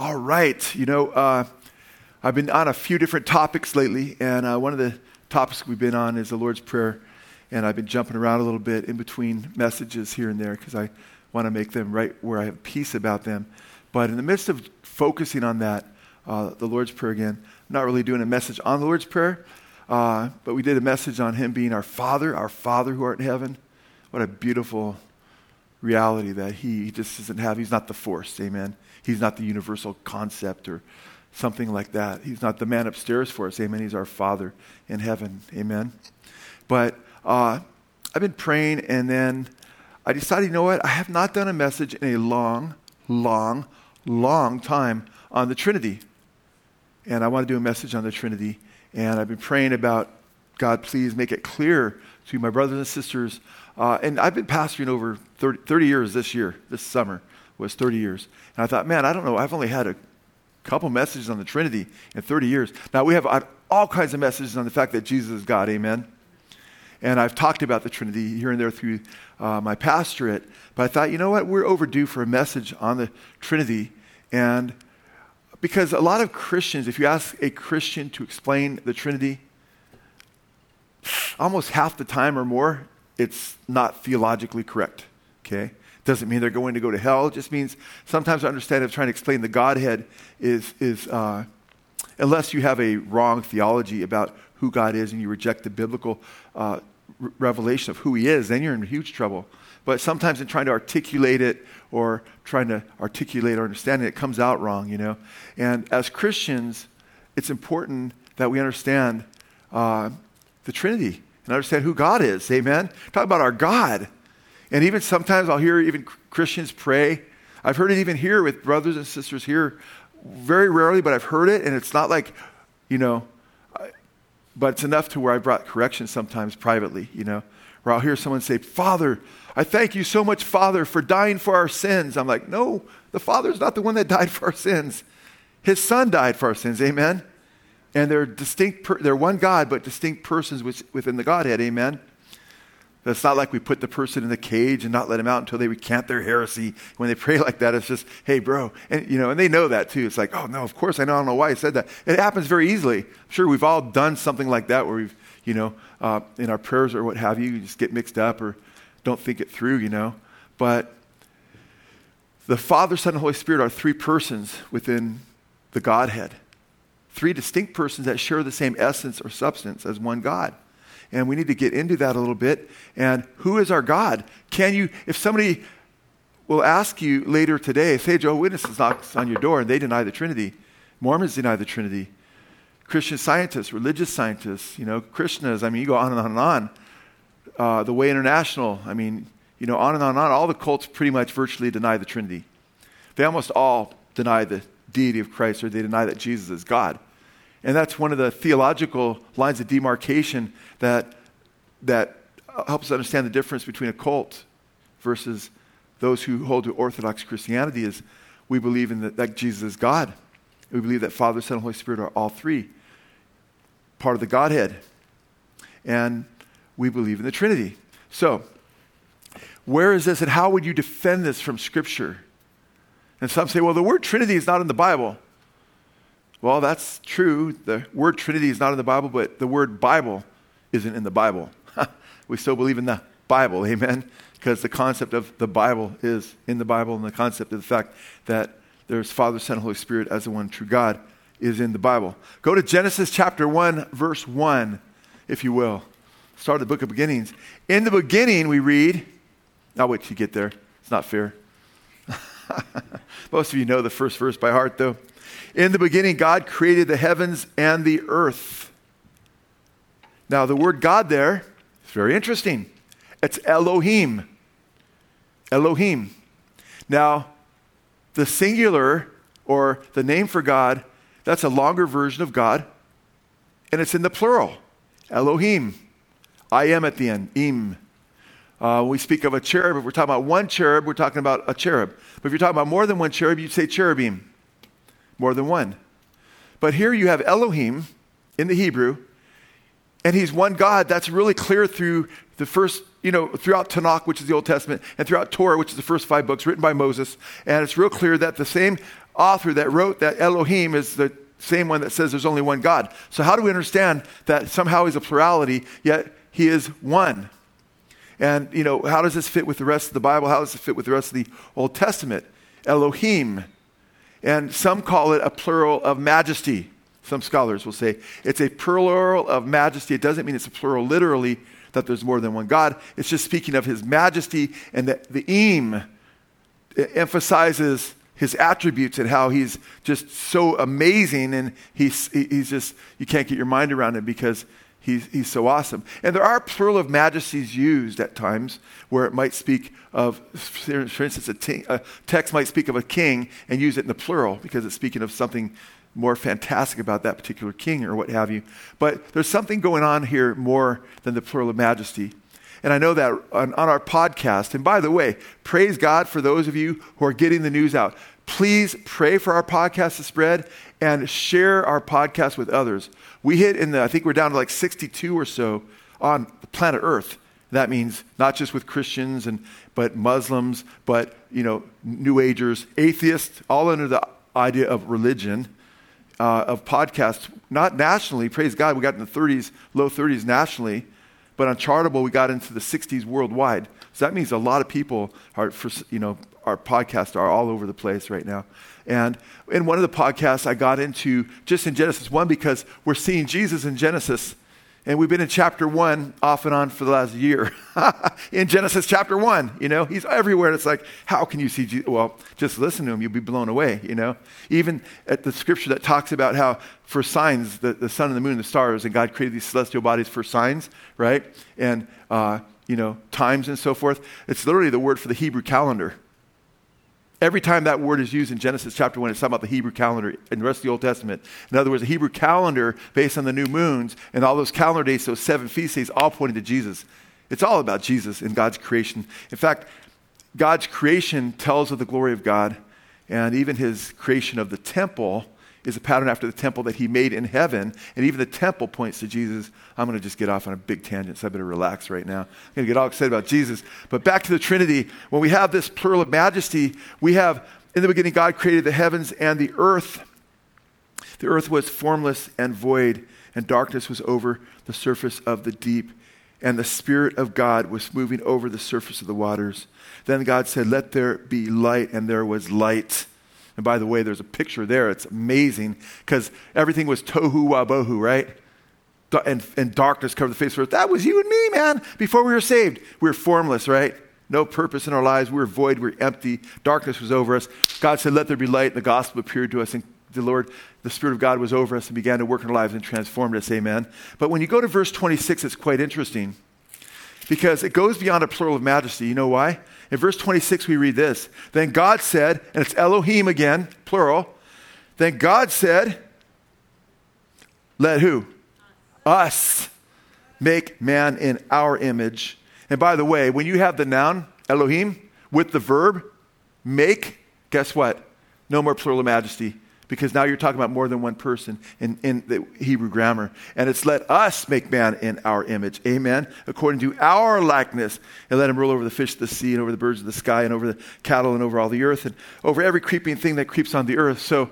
All right. You know, uh, I've been on a few different topics lately, and uh, one of the topics we've been on is the Lord's Prayer. And I've been jumping around a little bit in between messages here and there because I want to make them right where I have peace about them. But in the midst of focusing on that, uh, the Lord's Prayer again, I'm not really doing a message on the Lord's Prayer, uh, but we did a message on Him being our Father, our Father who art in heaven. What a beautiful reality that He just doesn't have. He's not the force, amen. He's not the universal concept or something like that. He's not the man upstairs for us. Amen. He's our Father in heaven. Amen. But uh, I've been praying, and then I decided, you know what? I have not done a message in a long, long, long time on the Trinity. And I want to do a message on the Trinity. And I've been praying about God, please make it clear to my brothers and sisters. Uh, and I've been pastoring over 30, 30 years this year, this summer was 30 years. And I thought, man, I don't know, I've only had a couple messages on the Trinity in 30 years. Now, we have all kinds of messages on the fact that Jesus is God, amen? And I've talked about the Trinity here and there through uh, my pastorate. But I thought, you know what? We're overdue for a message on the Trinity. And because a lot of Christians, if you ask a Christian to explain the Trinity, almost half the time or more, it's not theologically correct. Okay? Doesn't mean they're going to go to hell. It just means sometimes I understand of trying to explain the Godhead is, is uh, unless you have a wrong theology about who God is and you reject the biblical uh, r- revelation of who He is, then you're in huge trouble. But sometimes in trying to articulate it or trying to articulate or understand it, it comes out wrong, you know. And as Christians, it's important that we understand uh, the Trinity and understand who God is. Amen. Talk about our God. And even sometimes I'll hear even Christians pray. I've heard it even here with brothers and sisters here, very rarely, but I've heard it, and it's not like, you know, but it's enough to where I brought correction sometimes privately, you know, where I'll hear someone say, Father, I thank you so much, Father, for dying for our sins. I'm like, no, the Father's not the one that died for our sins. His Son died for our sins, amen? And they're distinct, per- they're one God, but distinct persons within the Godhead, amen? It's not like we put the person in the cage and not let them out until they recant their heresy. When they pray like that, it's just, hey, bro. And, you know, and they know that too. It's like, oh, no, of course I know. I don't know why I said that. It happens very easily. I'm sure we've all done something like that where we've, you know, uh, in our prayers or what have you, you just get mixed up or don't think it through, you know. But the Father, Son, and Holy Spirit are three persons within the Godhead. Three distinct persons that share the same essence or substance as one God. And we need to get into that a little bit. And who is our God? Can you, if somebody will ask you later today, say Joe Witnesses knocks on your door and they deny the Trinity, Mormons deny the Trinity, Christian scientists, religious scientists, you know, Krishnas, I mean, you go on and on and on. Uh, the Way International, I mean, you know, on and on and on. All the cults pretty much virtually deny the Trinity. They almost all deny the deity of Christ or they deny that Jesus is God. And that's one of the theological lines of demarcation that, that helps us understand the difference between a cult versus those who hold to Orthodox Christianity is we believe in the, that Jesus is God. We believe that Father, Son, and Holy Spirit are all three part of the Godhead. And we believe in the Trinity. So, where is this and how would you defend this from Scripture? And some say, well, the word Trinity is not in the Bible. Well, that's true. The word Trinity is not in the Bible, but the word Bible isn't in the Bible. we still believe in the Bible, amen? Because the concept of the Bible is in the Bible, and the concept of the fact that there's Father, Son, and Holy Spirit as the one true God is in the Bible. Go to Genesis chapter 1, verse 1, if you will. Start the book of beginnings. In the beginning, we read, I'll wait till you get there. It's not fair. Most of you know the first verse by heart, though. In the beginning, God created the heavens and the earth. Now, the word God there is very interesting. It's Elohim. Elohim. Now, the singular or the name for God, that's a longer version of God, and it's in the plural Elohim. I am at the end, im. Uh, we speak of a cherub. If we're talking about one cherub, we're talking about a cherub. But if you're talking about more than one cherub, you'd say cherubim more than one. But here you have Elohim in the Hebrew, and he's one God. That's really clear through the first, you know, throughout Tanakh, which is the Old Testament, and throughout Torah, which is the first five books written by Moses. And it's real clear that the same author that wrote that Elohim is the same one that says there's only one God. So, how do we understand that somehow he's a plurality, yet he is one? And, you know, how does this fit with the rest of the Bible? How does it fit with the rest of the Old Testament? Elohim. And some call it a plural of majesty. Some scholars will say it's a plural of majesty. It doesn't mean it's a plural literally, that there's more than one God. It's just speaking of his majesty, and the, the im emphasizes his attributes and how he's just so amazing, and he's, he's just, you can't get your mind around him because he's, he's so awesome. And there are plural of majesties used at times where it might speak of, for instance, a, t- a text might speak of a king and use it in the plural because it's speaking of something more fantastic about that particular king or what have you. But there's something going on here more than the plural of majesty. And I know that on, on, our podcast, and by the way, praise God for those of you who are getting the news out. Please pray for our podcast to spread and share our podcast with others. We hit in the, I think we're down to like 62 or so on planet Earth. That means not just with Christians and but Muslims, but you know, New Agers, atheists, all under the idea of religion uh, of podcasts, not nationally, praise God, we got in the 30s, low 30s nationally, but on Chartable, we got into the 60s worldwide. So that means a lot of people are, for, you know, our podcasts are all over the place right now. And in one of the podcasts, I got into just in Genesis 1 because we're seeing Jesus in Genesis and we've been in chapter one off and on for the last year. in Genesis chapter one, you know, he's everywhere. It's like, how can you see Jesus? Well, just listen to him, you'll be blown away, you know. Even at the scripture that talks about how for signs, the, the sun and the moon and the stars, and God created these celestial bodies for signs, right? And, uh, you know, times and so forth. It's literally the word for the Hebrew calendar. Every time that word is used in Genesis chapter 1, it's talking about the Hebrew calendar in the rest of the Old Testament. In other words, the Hebrew calendar based on the new moons and all those calendar days, those seven feast days, all pointing to Jesus. It's all about Jesus and God's creation. In fact, God's creation tells of the glory of God, and even his creation of the temple is a pattern after the temple that he made in heaven. And even the temple points to Jesus. I'm going to just get off on a big tangent, so I better relax right now. I'm going to get all excited about Jesus. But back to the Trinity. When we have this plural of majesty, we have in the beginning, God created the heavens and the earth. The earth was formless and void, and darkness was over the surface of the deep. And the Spirit of God was moving over the surface of the waters. Then God said, Let there be light, and there was light. And by the way, there's a picture there. It's amazing because everything was tohu wabohu, right? And, and darkness covered the face of earth. That was you and me, man, before we were saved. We were formless, right? No purpose in our lives. We were void. We were empty. Darkness was over us. God said, Let there be light. The gospel appeared to us. And the Lord, the Spirit of God was over us and began to work in our lives and transformed us. Amen. But when you go to verse 26, it's quite interesting because it goes beyond a plural of majesty. You know why? In verse 26, we read this Then God said, and it's Elohim again, plural. Then God said, Let who? Us make man in our image. And by the way, when you have the noun, Elohim, with the verb, make, guess what? No more plural majesty because now you're talking about more than one person in, in the Hebrew grammar. And it's let us make man in our image. Amen. According to our likeness. And let him rule over the fish of the sea and over the birds of the sky and over the cattle and over all the earth and over every creeping thing that creeps on the earth. So,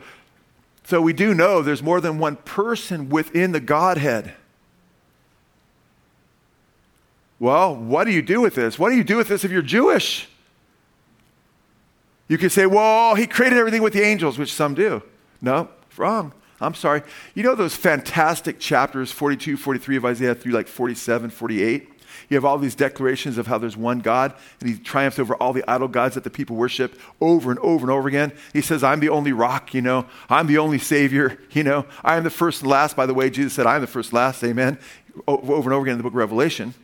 so we do know there's more than one person within the Godhead. Well, what do you do with this? What do you do with this if you're Jewish? You can say, well, he created everything with the angels, which some do. No, wrong. I'm sorry. You know those fantastic chapters, 42, 43 of Isaiah through like 47, 48? You have all these declarations of how there's one God, and he triumphs over all the idol gods that the people worship over and over and over again. He says, I'm the only rock, you know. I'm the only Savior, you know. I am the first and last. By the way, Jesus said, I'm the first and last, amen, over and over again in the book of Revelation.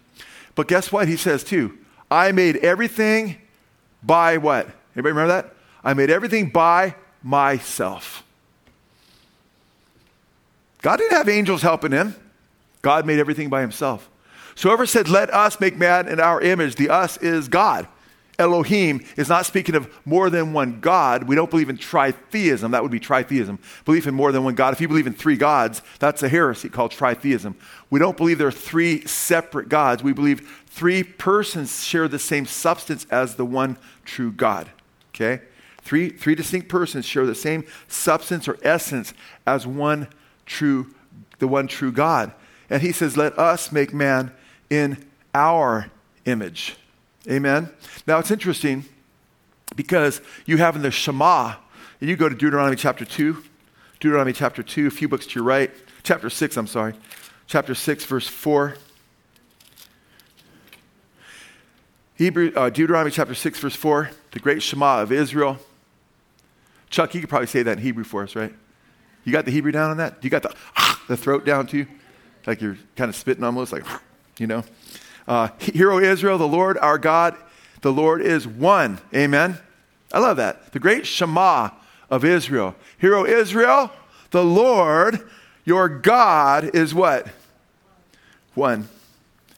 But guess what? He says, too, I made everything by what? Anybody remember that? I made everything by myself. God didn't have angels helping him. God made everything by himself. So whoever said, let us make man in our image, the us is God. Elohim is not speaking of more than one God. We don't believe in tritheism. That would be tritheism. Belief in more than one God. If you believe in three gods, that's a heresy called tritheism. We don't believe there are three separate gods. We believe three persons share the same substance as the one true God. Okay? Three, three distinct persons share the same substance or essence as one true, the one true God. And he says, Let us make man in our image. Amen. Now it's interesting because you have in the Shema, and you go to Deuteronomy chapter 2, Deuteronomy chapter 2, a few books to your right, chapter 6, I'm sorry, chapter 6, verse 4. Hebrew, uh, Deuteronomy chapter 6, verse 4, the great Shema of Israel. Chuck, you could probably say that in Hebrew for us, right? You got the Hebrew down on that? You got the, the throat down too? Like you're kind of spitting almost, like, you know? Uh, Hear, O Israel, the Lord our God, the Lord is one. Amen? I love that. The great Shema of Israel. Hear, O Israel, the Lord your God is what? One.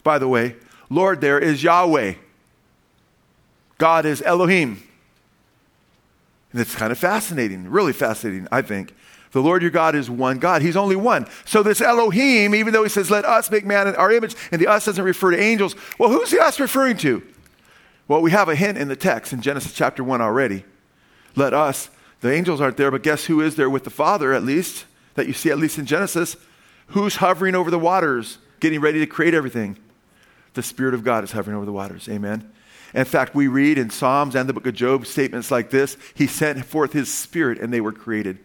By the way, Lord there is Yahweh. God is Elohim. And it's kind of fascinating, really fascinating, I think. The Lord your God is one God. He's only one. So this Elohim, even though he says, let us make man in our image, and the us doesn't refer to angels, well, who's the us referring to? Well, we have a hint in the text in Genesis chapter 1 already. Let us, the angels aren't there, but guess who is there with the Father, at least, that you see at least in Genesis? Who's hovering over the waters, getting ready to create everything? The Spirit of God is hovering over the waters. Amen. In fact, we read in Psalms and the book of Job statements like this He sent forth His Spirit and they were created.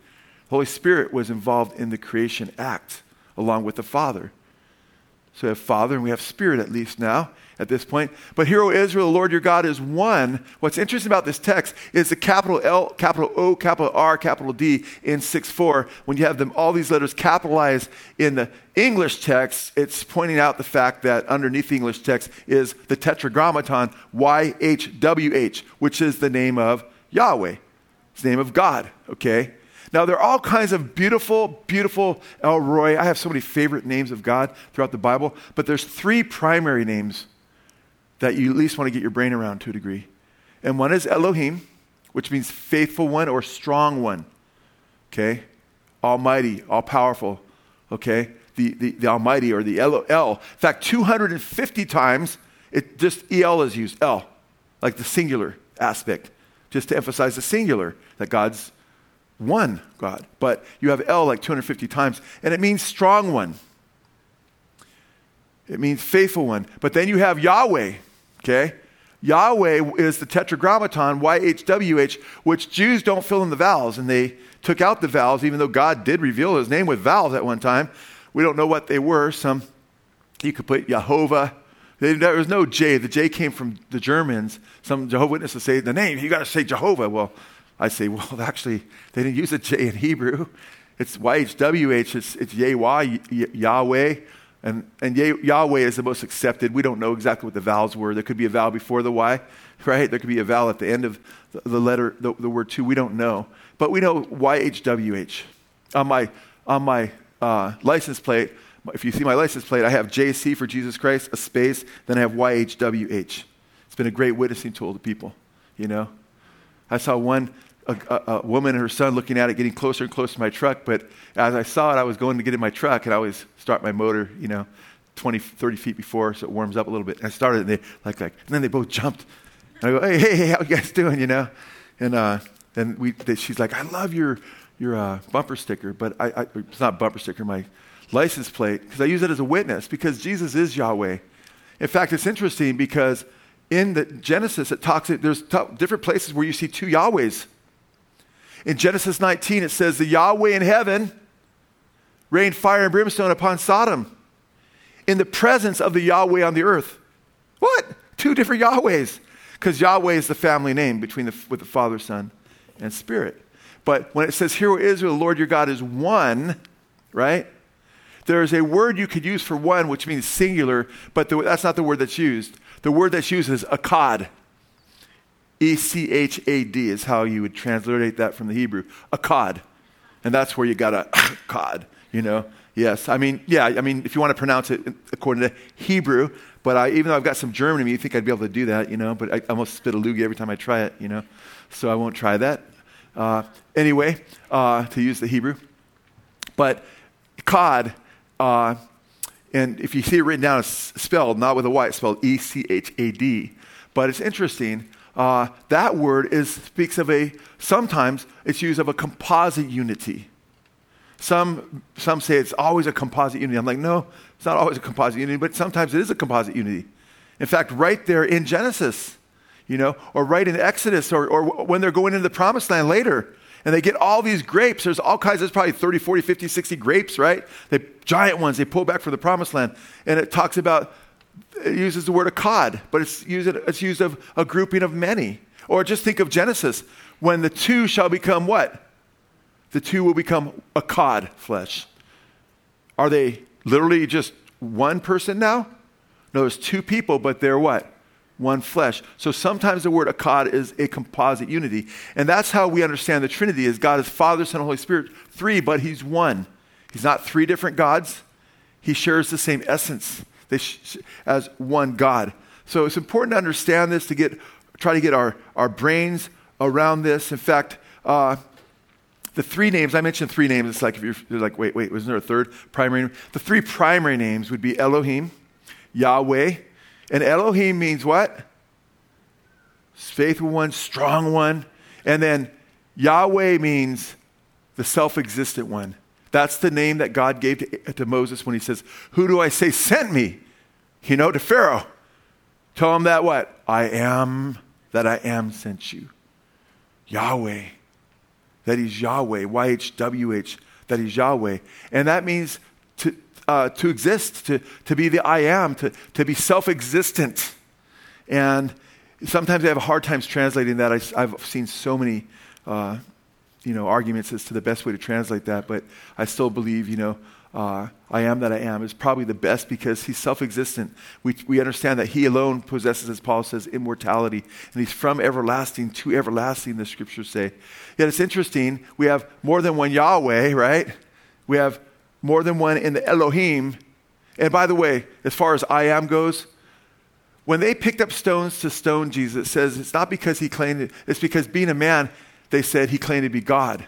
Holy Spirit was involved in the creation act along with the Father. So we have Father and we have Spirit at least now at this point. But hear, O Israel, the Lord your God is one. What's interesting about this text is the capital L, capital O, capital R, capital D in 6 4. When you have them, all these letters capitalized in the English text, it's pointing out the fact that underneath the English text is the tetragrammaton YHWH, which is the name of Yahweh. It's the name of God, okay? Now, there are all kinds of beautiful, beautiful El Roi. I have so many favorite names of God throughout the Bible, but there's three primary names that you at least want to get your brain around to a degree. And one is Elohim, which means faithful one or strong one. Okay? Almighty, all powerful. Okay? The, the, the Almighty or the El, El. In fact, 250 times, it just El is used, El, like the singular aspect, just to emphasize the singular, that God's one God. But you have El like 250 times, and it means strong one. It means faithful one. But then you have Yahweh, okay? Yahweh is the tetragrammaton, YHWH, which Jews don't fill in the vowels, and they took out the vowels, even though God did reveal his name with vowels at one time. We don't know what they were. Some, you could put Jehovah. There was no J. The J came from the Germans. Some Jehovah Witnesses say the name, you got to say Jehovah. Well, I say, well, actually, they didn't use a J in Hebrew. It's YHWH, it's, it's Yahweh, Yahweh. And, and Yahweh is the most accepted. We don't know exactly what the vowels were. There could be a vowel before the Y, right? There could be a vowel at the end of the, letter, the, the, word two. We don't know. But we know YHWH. On my, on my uh, license plate, if you see my license plate, I have JC for Jesus Christ, a space, then I have YHWH. It's been a great witnessing tool to people, you know? I saw one a, a, woman and her son looking at it, getting closer and closer to my truck. But as I saw it, I was going to get in my truck, and I always start my motor, you know, 20, 30 feet before, so it warms up a little bit. And I started, and they like, like, and then they both jumped. And I go, hey, hey, hey, how you guys doing? You know, and uh, and we, they, she's like, I love your your uh, bumper sticker, but I, I, it's not bumper sticker, my license plate, because I use it as a witness because Jesus is Yahweh. In fact, it's interesting because in the Genesis, it talks, there's t- different places where you see two Yahwehs. In Genesis 19, it says, The Yahweh in heaven rained fire and brimstone upon Sodom in the presence of the Yahweh on the earth. What? Two different Yahwehs. Because Yahweh is the family name between the, with the Father, Son, and Spirit. But when it says, Hear, O Israel, the Lord your God is one, right? There is a word you could use for one, which means singular, but the, that's not the word that's used. The word that's used is echad. E C H A D is how you would translate that from the Hebrew. A cod. And that's where you got a cod, you know? Yes. I mean, yeah, I mean, if you want to pronounce it according to Hebrew, but I, even though I've got some German in me, you think I'd be able to do that, you know? But I almost spit a loogie every time I try it, you know? So I won't try that. Uh, anyway, uh, to use the Hebrew. But cod, uh, and if you see it written down, it's spelled not with a Y, it's spelled E C H A D. But it's interesting uh, that word is, speaks of a, sometimes it's used of a composite unity. Some, some say it's always a composite unity. I'm like, no, it's not always a composite unity, but sometimes it is a composite unity. In fact, right there in Genesis, you know, or right in Exodus, or, or when they're going into the promised land later, and they get all these grapes. There's all kinds, there's probably 30, 40, 50, 60 grapes, right? They giant ones they pull back from the promised land. And it talks about, it uses the word echad, but it's used, it's used of a grouping of many. Or just think of Genesis. When the two shall become what? The two will become echad flesh. Are they literally just one person now? No, there's two people, but they're what? one flesh. So sometimes the word echad is a composite unity. And that's how we understand the Trinity is God is Father, Son, and Holy Spirit, three, but he's one. He's not three different gods. He shares the same essence as one God. So it's important to understand this, to get, try to get our, our brains around this. In fact, uh, the three names, I mentioned three names. It's like if you're, you're like, wait, wait, wasn't there a third primary name? The three primary names would be Elohim, Yahweh, and Elohim means what? Faithful one, strong one. And then Yahweh means the self existent one. That's the name that God gave to, to, Moses when he says, Who do I say sent me? You know, to Pharaoh. Tell him that what? I am that I am sent you. Yahweh. That he's Yahweh. YHWH. That he's Yahweh. And that means to, uh, to exist, to, to be the I am, to, to be self existent. And sometimes I have a hard time translating that. I, have seen so many uh, you know, arguments as to the best way to translate that, but I still believe, you know, uh, I am that I am is probably the best because he's self existent. We, we understand that he alone possesses, as Paul says, immortality, and he's from everlasting to everlasting, the scriptures say. Yet it's interesting, we have more than one Yahweh, right? We have more than one in the Elohim. And by the way, as far as I am goes, when they picked up stones to stone Jesus, it says it's not because he claimed it, it's because being a man, they said he claimed to be God.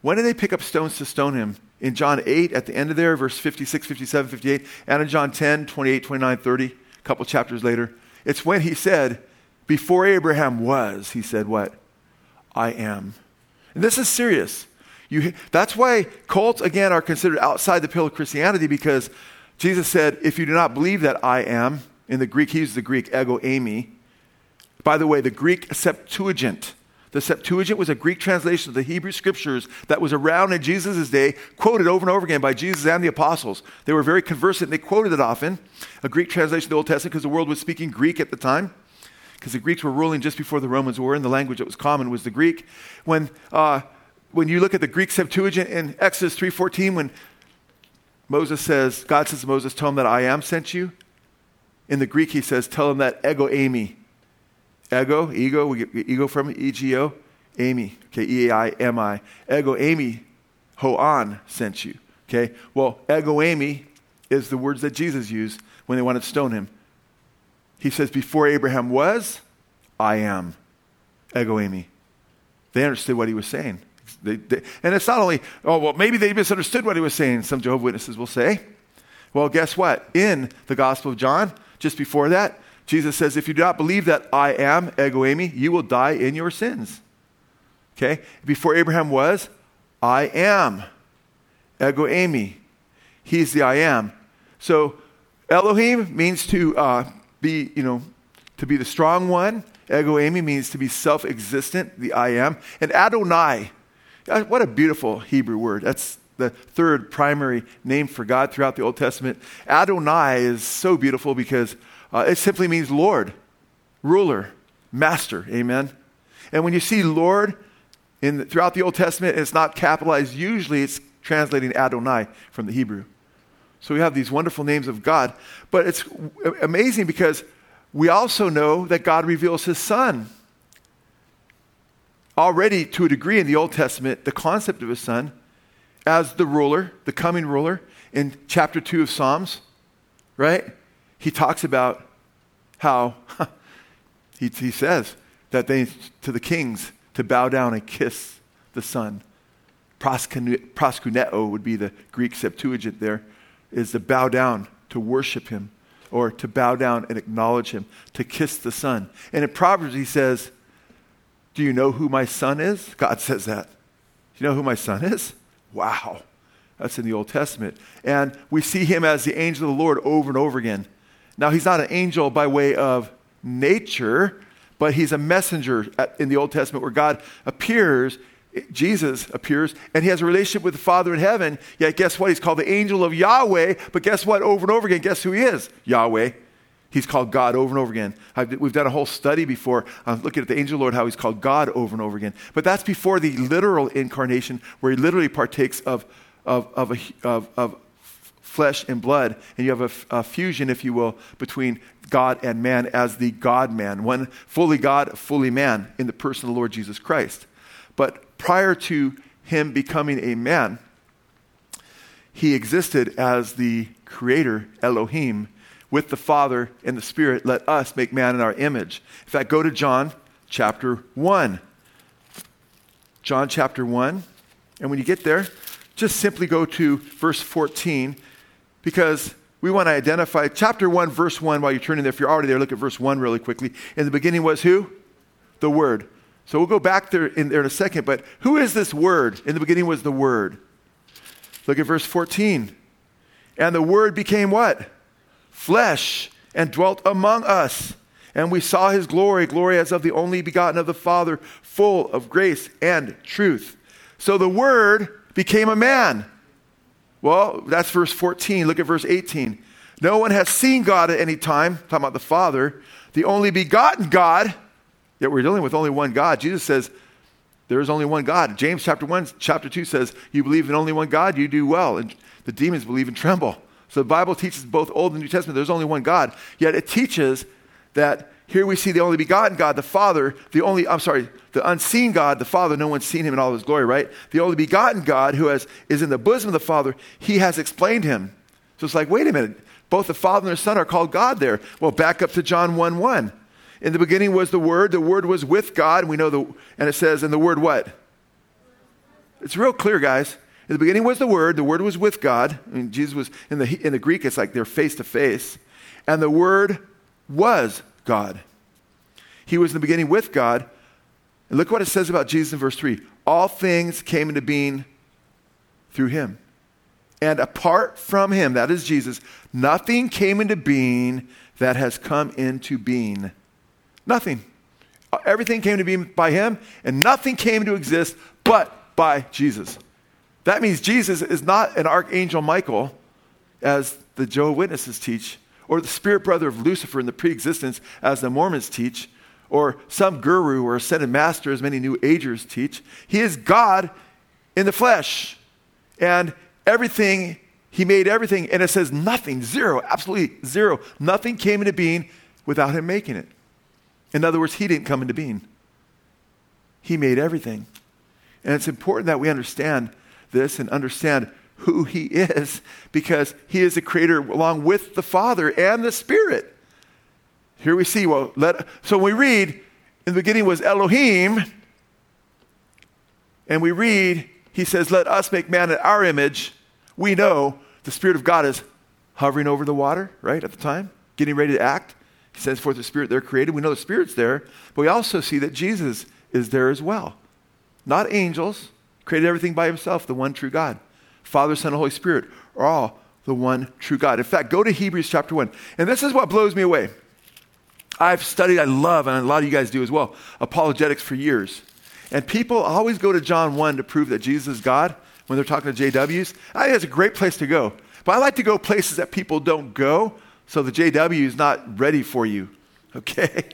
When did they pick up stones to stone him? In John 8, at the end of there, verse 56, 57, 58, and in John 10, 28, 29, 30, a couple chapters later. It's when he said, Before Abraham was, he said, What? I am. And this is serious. You, that's why cults, again, are considered outside the pale of Christianity because Jesus said, if you do not believe that I am, in the Greek, he uses the Greek ego eimi. By the way, the Greek Septuagint, the Septuagint was a Greek translation of the Hebrew scriptures that was around in Jesus' day, quoted over and over again by Jesus and the apostles. They were very conversant, they quoted it often. A Greek translation of the Old Testament because the world was speaking Greek at the time, because the Greeks were ruling just before the Romans were, and the language that was common was the Greek. When uh, when you look at the Greek Septuagint in Exodus 3:14 when Moses says, God says to Moses, tell him that I am sent you. In the Greek, he says, tell him that ego eimi. Ego, ego, we get ego from E-G-O, Amy, okay, E-A-I-M-I. Ego eimi, hoan sent you, okay? Well, ego eimi is the words that Jesus used when they wanted to stone him. He says, before Abraham was, I am. Ego eimi. They understood what he was saying. They, they, and it's not only, oh, well, maybe they misunderstood what he was saying, some Jehovah Witnesses will say. Well, guess what? In the Gospel of John, just before that, Jesus says, if you do not believe that I am, ego eimi, you will die in your sins. Okay? Before Abraham was, I am. Ego eimi. He's the I am. So Elohim means to uh, be, you know, to be the strong one. Ego eimi means to be self existent, the I am. And Adonai uh, what a beautiful Hebrew word. That's the third primary name for God throughout the Old Testament. Adonai is so beautiful because uh, it simply means Lord, ruler, master. Amen. And when you see Lord in the, throughout the Old Testament, it's not capitalized. Usually, it's translating Adonai from the Hebrew. So we have these wonderful names of God, but it's amazing because we also know that God reveals His Son already, to a degree, in the Old Testament, the concept of his son as the ruler, the coming ruler, in chapter 2 of Psalms, right? He talks about how he, he says that they, to the kings, to bow down and kiss the son. Proskuneo would be the Greek Septuagint there, is to bow down, to worship him. or to bow down and acknowledge him, to kiss the Son. And in Proverbs, he says, Do you know who my son is? God says that. Do you know who my son is? Wow. That's in the Old Testament. And we see him as the angel of the Lord over and over again. Now, he's not an angel by way of nature, but he's a messenger in the Old Testament where God appears, Jesus appears, and he has a relationship with the Father in heaven. Yet, guess what? He's called the angel of Yahweh, but guess what? Over and over again, guess who he is? Yahweh. He's called God over and over again. I've, we've done a whole study before uh, looking at the angel Lord, how he's called God over and over again. But that's before the literal incarnation, where he literally partakes of, of, of, a, of, of flesh and blood, and you have a, a, fusion, if you will, between God and man as the God man, one fully God, fully man in the person of the Lord Jesus Christ. But prior to him becoming a man, he existed as the creator, Elohim, with the Father and the Spirit. Let us make man in our image. In fact, go to John chapter 1. John chapter 1. And when you get there, just simply go to verse 14 because we want to identify chapter 1, verse 1. While you're turning there, if you're already there, look at verse 1 really quickly. In the beginning was who? The Word. So we'll go back there in, there in a second, but who is this Word? In the beginning was the Word. Look at verse 14. And the Word became what? Flesh and dwelt among us. And we saw his glory, glory as of the only begotten of the Father, full of grace and truth. So the Word became a man well, that's verse 14. Look at verse 18. No one has seen God at any time, talking about the Father, the only begotten God, yet we're dealing with only one God. Jesus says, there is only one God. James chapter 1, chapter 2 says, You believe in only one God, you do well. And the demons believe and tremble. So the Bible teaches both Old and New Testament, there's only one God. Yet it teaches that here we see the only begotten God, the Father, the only, I'm sorry, the unseen God, the Father, no one's seen him in all his glory, right? The only begotten God who has, is in the bosom of the Father, he has explained him. So it's like, wait a minute, both the Father and the Son are called God there. Well, back up to John 1 1. In the beginning was the Word, the Word was with God, and we know the, and it says, and the Word what? It's real clear, guys. In the beginning was the Word, the Word was with God. I mean, Jesus was, in the, in the Greek, it's like they're face to face. And the Word was God. He was in the beginning with God. And look what it says about Jesus in verse 3 All things came into being through him. And apart from him, that is Jesus, nothing came into being that has come into being. Nothing. Everything came to be by him, and nothing came to exist but by Jesus. That means Jesus is not an archangel Michael, as the Jehovah Witnesses teach or the spirit brother of Lucifer in the pre-existence, as the Mormons teach, or some guru or ascended master, as many New Agers teach. He is God in the flesh. And everything, he made everything, and it says nothing, zero, absolutely zero. Nothing came into being without him making it. In other words, he didn't come into being. He made everything. And it's important that we understand this and understand who he is because he is the creator along with the Father and the Spirit. Here we see, well, let, so when we read, in the beginning was Elohim, and we read, he says, let us make man in our image. We know the Spirit of God is hovering over the water, right, at the time, getting ready to act. He sends forth the Spirit there created. We know the Spirit's there, but we also see that Jesus is there as well. Not angels, created everything by himself, the one true God. Father, Son, and Holy Spirit are all the one true God. In fact, go to Hebrews chapter 1. And this is what blows me away. I've studied, I love, and a lot of you guys do as well, apologetics for years. And people always go to John 1 to prove that Jesus is God when they're talking to JWs. I think it's a great place to go. But I like to go places that people don't go so the JW is not ready for you. Okay?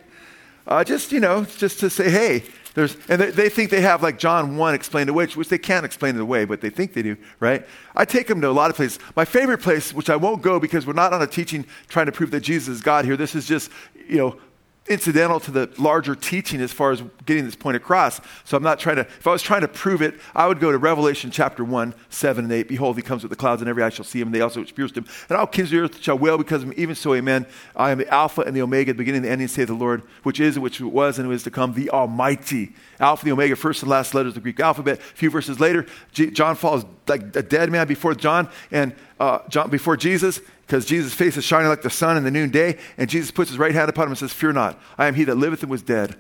Uh, just, you know, just to say, hey, there's, and they, they, think they have like John 1 explained away, which they can't explain it away, but they think they do, right? I take them to a lot of places. My favorite place, which I won't go because we're not on a teaching trying to prove that Jesus is God here. This is just, you know, incidental to the larger teaching as far as getting this point across. So I'm not trying to, if I was trying to prove it, I would go to Revelation chapter 1, 7 and 8. Behold, he comes with the clouds, and every eye shall see him, and they also which pierced him. And all kings of the earth shall wail because of him. Even so, amen. I am the Alpha and the Omega, the beginning and the ending, say the Lord, which is, which was, and who is to come, the Almighty. Alpha, the Omega, first and last letters of the Greek alphabet. A few verses later, John falls like a dead man before John, and uh, John before Jesus, because Jesus' face is shining like the sun in the noonday, and Jesus puts his right hand upon him and says, Fear not, I am he that liveth and was dead.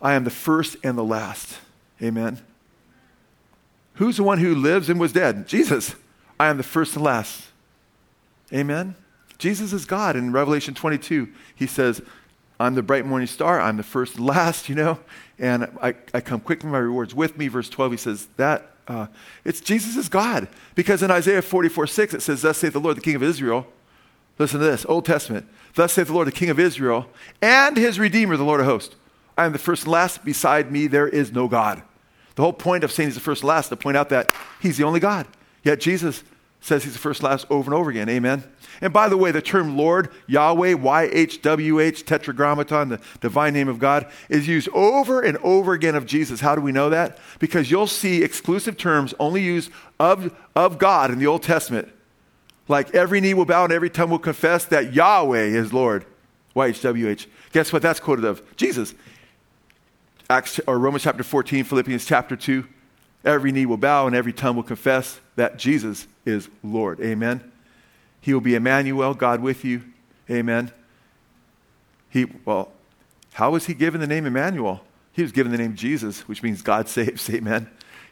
I am the first and the last. Amen. Who's the one who lives and was dead? Jesus. I am the first and last. Amen. Jesus is God. In Revelation 22, he says, I'm the bright morning star. I'm the first and last, you know, and I, I come quickly, my rewards with me. Verse 12, he says that uh, it's Jesus is God. Because in Isaiah 44 6, it says, Thus saith the Lord, the King of Israel. Listen to this Old Testament. Thus saith the Lord, the King of Israel, and his Redeemer, the Lord of hosts. I am the first and last. Beside me, there is no God. The whole point of saying he's the first and last to point out that he's the only God. Yet Jesus says he's the first last over and over again. Amen. And by the way, the term Lord, Yahweh, YHWH, Tetragrammaton, the divine name of God, is used over and over again of Jesus. How do we know that? Because you'll see exclusive terms only used of, of God in the Old Testament. Like every knee will bow and every tongue will confess that Yahweh is Lord. YHWH. Guess what that's quoted of? Jesus. Acts or Romans chapter 14, Philippians chapter 2. Every knee will bow and every tongue will confess that Jesus is Lord. Amen. He will be Emmanuel, God with you. Amen. He, well, how was he given the name Emmanuel? He was given the name Jesus, which means God saves. Amen.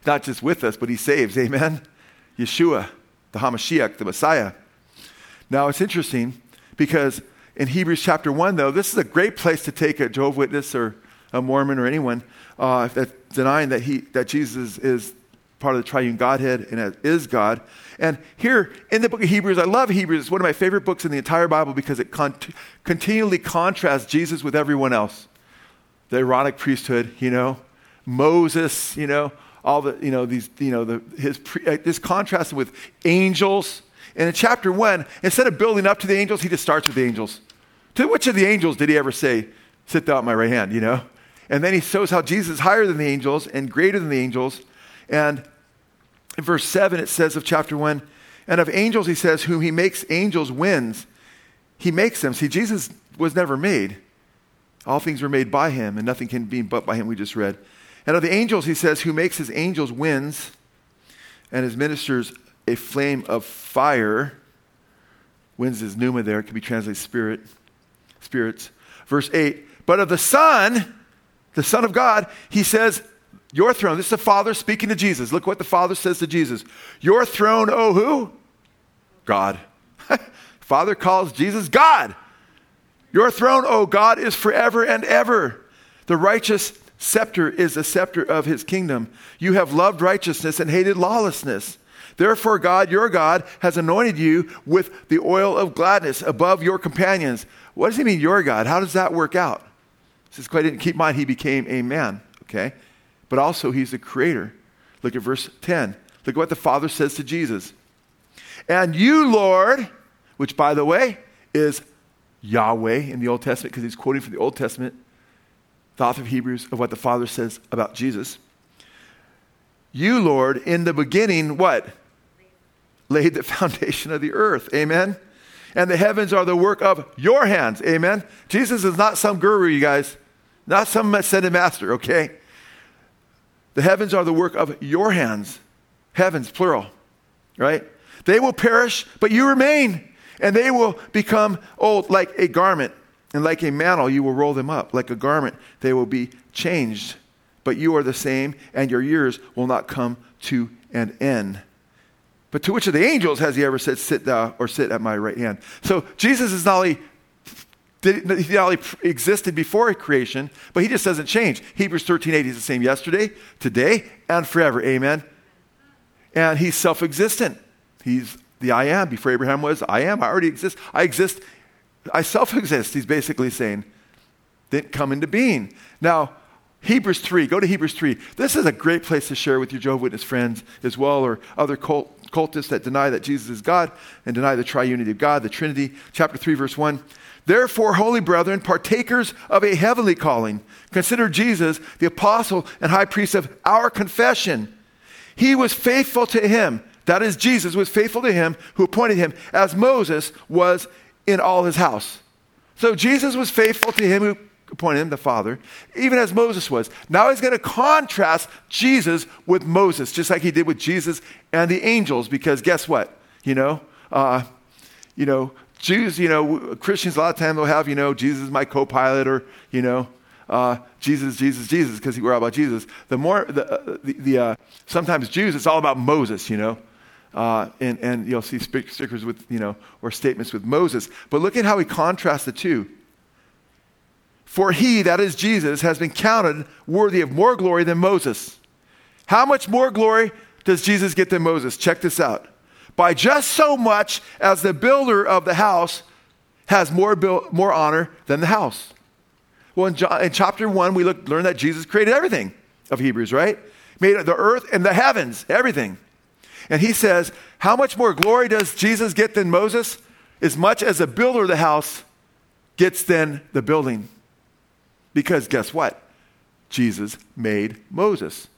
Not just with us, but he saves. Amen. Yeshua, the Hamashiach, the Messiah. Now, it's interesting because in Hebrews chapter 1, though, this is a great place to take a Jehovah Witness or a Mormon or anyone uh, denying that, he, that Jesus is part of the triune Godhead and is God. And here in the book of Hebrews, I love Hebrews. It's one of my favorite books in the entire Bible because it con- continually contrasts Jesus with everyone else. The Aaronic priesthood, you know, Moses, you know, all the, you know, these, you know, the, his, pre- uh, this contrasted with angels. And in chapter one, instead of building up to the angels, he just starts with the angels. To which of the angels did he ever say, Sit thou at my right hand, you know? And then he shows how Jesus is higher than the angels and greater than the angels. And in verse 7, it says of chapter 1, and of angels, he says, whom he makes angels winds. He makes them. See, Jesus was never made. All things were made by him, and nothing can be but by him, we just read. And of the angels, he says, who makes his angels winds and his ministers a flame of fire. Winds is pneuma there, it can be translated spirit, spirits. Verse 8, but of the Son, the Son of God, he says, your throne, this is the Father speaking to Jesus. Look what the Father says to Jesus. Your throne, oh who? God. Father calls Jesus God. Your throne, oh God, is forever and ever. The righteous scepter is the scepter of his kingdom. You have loved righteousness and hated lawlessness. Therefore, God, your God, has anointed you with the oil of gladness above your companions. What does he mean, your God? How does that work out? Says, quite didn't keep mind, he became a man. Okay? but also he's the creator. Look at verse 10. Look at what the Father says to Jesus. And you, Lord, which by the way is Yahweh in the Old Testament, because he's quoting from the Old Testament, the author of Hebrews, of what the Father says about Jesus. You, Lord, in the beginning, what? Laid the foundation of the earth. Amen. And the heavens are the work of your hands. Amen. Jesus is not some guru, you guys. Not some ascended master, okay? The heavens are the work of your hands. Heavens, plural, right? They will perish, but you remain. And they will become old like a garment. And like a mantle, you will roll them up. Like a garment, they will be changed. But you are the same, and your years will not come to an end. But to which of the angels has he ever said, Sit thou or sit at my right hand? So Jesus is not only he not only existed before creation, but he just doesn't change. Hebrews 13 8, he's the same yesterday, today, and forever. Amen. And he's self existent. He's the I am. Before Abraham was, I am. I already exist. I exist. I self exist, he's basically saying. Didn't come into being. Now, Hebrews 3, go to Hebrews 3. This is a great place to share with your Jehovah's Witness friends as well, or other cult, cultists that deny that Jesus is God and deny the triunity of God, the Trinity. Chapter 3, verse 1. Therefore, holy brethren, partakers of a heavenly calling, consider Jesus the apostle and high priest of our confession. He was faithful to him. That is, Jesus was faithful to him who appointed him, as Moses was in all his house. So Jesus was faithful to him who appointed him, the Father, even as Moses was. Now he's going to contrast Jesus with Moses, just like he did with Jesus and the angels, because guess what? You know, uh, you know, Jews, you know, Christians a lot of times they'll have, you know, Jesus is my co-pilot or, you know, uh, Jesus, Jesus, Jesus, because we're all about Jesus. The more, the, uh, the, the uh, sometimes Jews, it's all about Moses, you know. Uh, and, and you'll see stickers with, you know, or statements with Moses. But look at how he contrasts the two. For he, that is Jesus, has been counted worthy of more glory than Moses. How much more glory does Jesus get than Moses? Check this out. By just so much as the builder of the house has more, more honor than the house. Well, in, John, in chapter 1, we look, learn that Jesus created everything of Hebrews, right? Made the earth and the heavens, everything. And he says, How much more glory does Jesus get than Moses? As much as the builder of the house gets than the building. Because guess what? Jesus made Moses.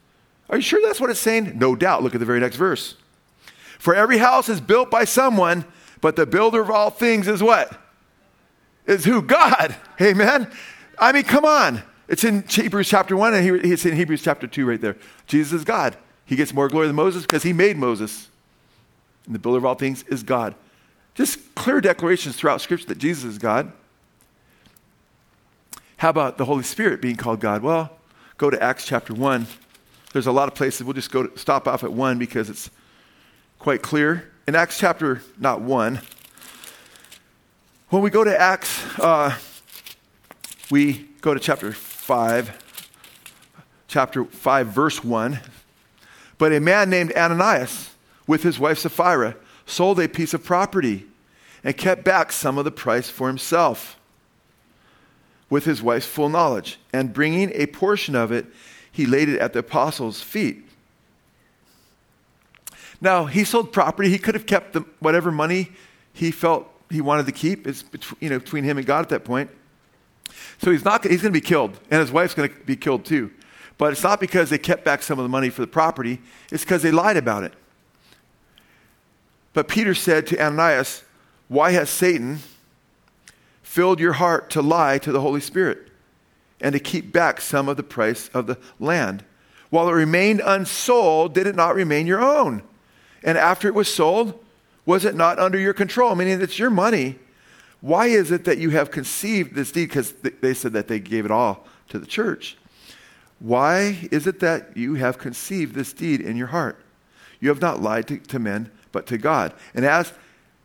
Are you sure that's what it's saying? No doubt. Look at the very next verse. For every house is built by someone, but the builder of all things is what? Is who? God. Amen. I mean, come on. It's in Hebrews chapter 1, and it's in Hebrews chapter 2 right there. Jesus is God. He gets more glory than Moses because he made Moses. And the builder of all things is God. Just clear declarations throughout Scripture that Jesus is God. How about the Holy Spirit being called God? Well, go to Acts chapter 1. There's a lot of places. We'll just go to, stop off at 1 because it's quite clear. In Acts chapter, not 1, when we go to Acts, uh, we go to chapter 5, chapter 5, verse 1. But a man named Ananias, with his wife Sapphira, sold a piece of property and kept back some of the price for himself with his wife's full knowledge. And bringing a portion of it, he laid it at the apostles' feet. Now, he sold property. He could have kept the, whatever money he felt he wanted to keep. It's between, you know, between him and God at that point. So he's, he's going to be killed, and his wife's going to be killed too. But it's not because they kept back some of the money for the property, it's because they lied about it. But Peter said to Ananias, Why has Satan filled your heart to lie to the Holy Spirit and to keep back some of the price of the land. While it remained unsold, did it not remain your own? And after it was sold, was it not under your control? Meaning it's your money. Why is it that you have conceived this deed? Because they said that they gave it all to the church. Why is it that you have conceived this deed in your heart? You have not lied to, to men, but to God. And as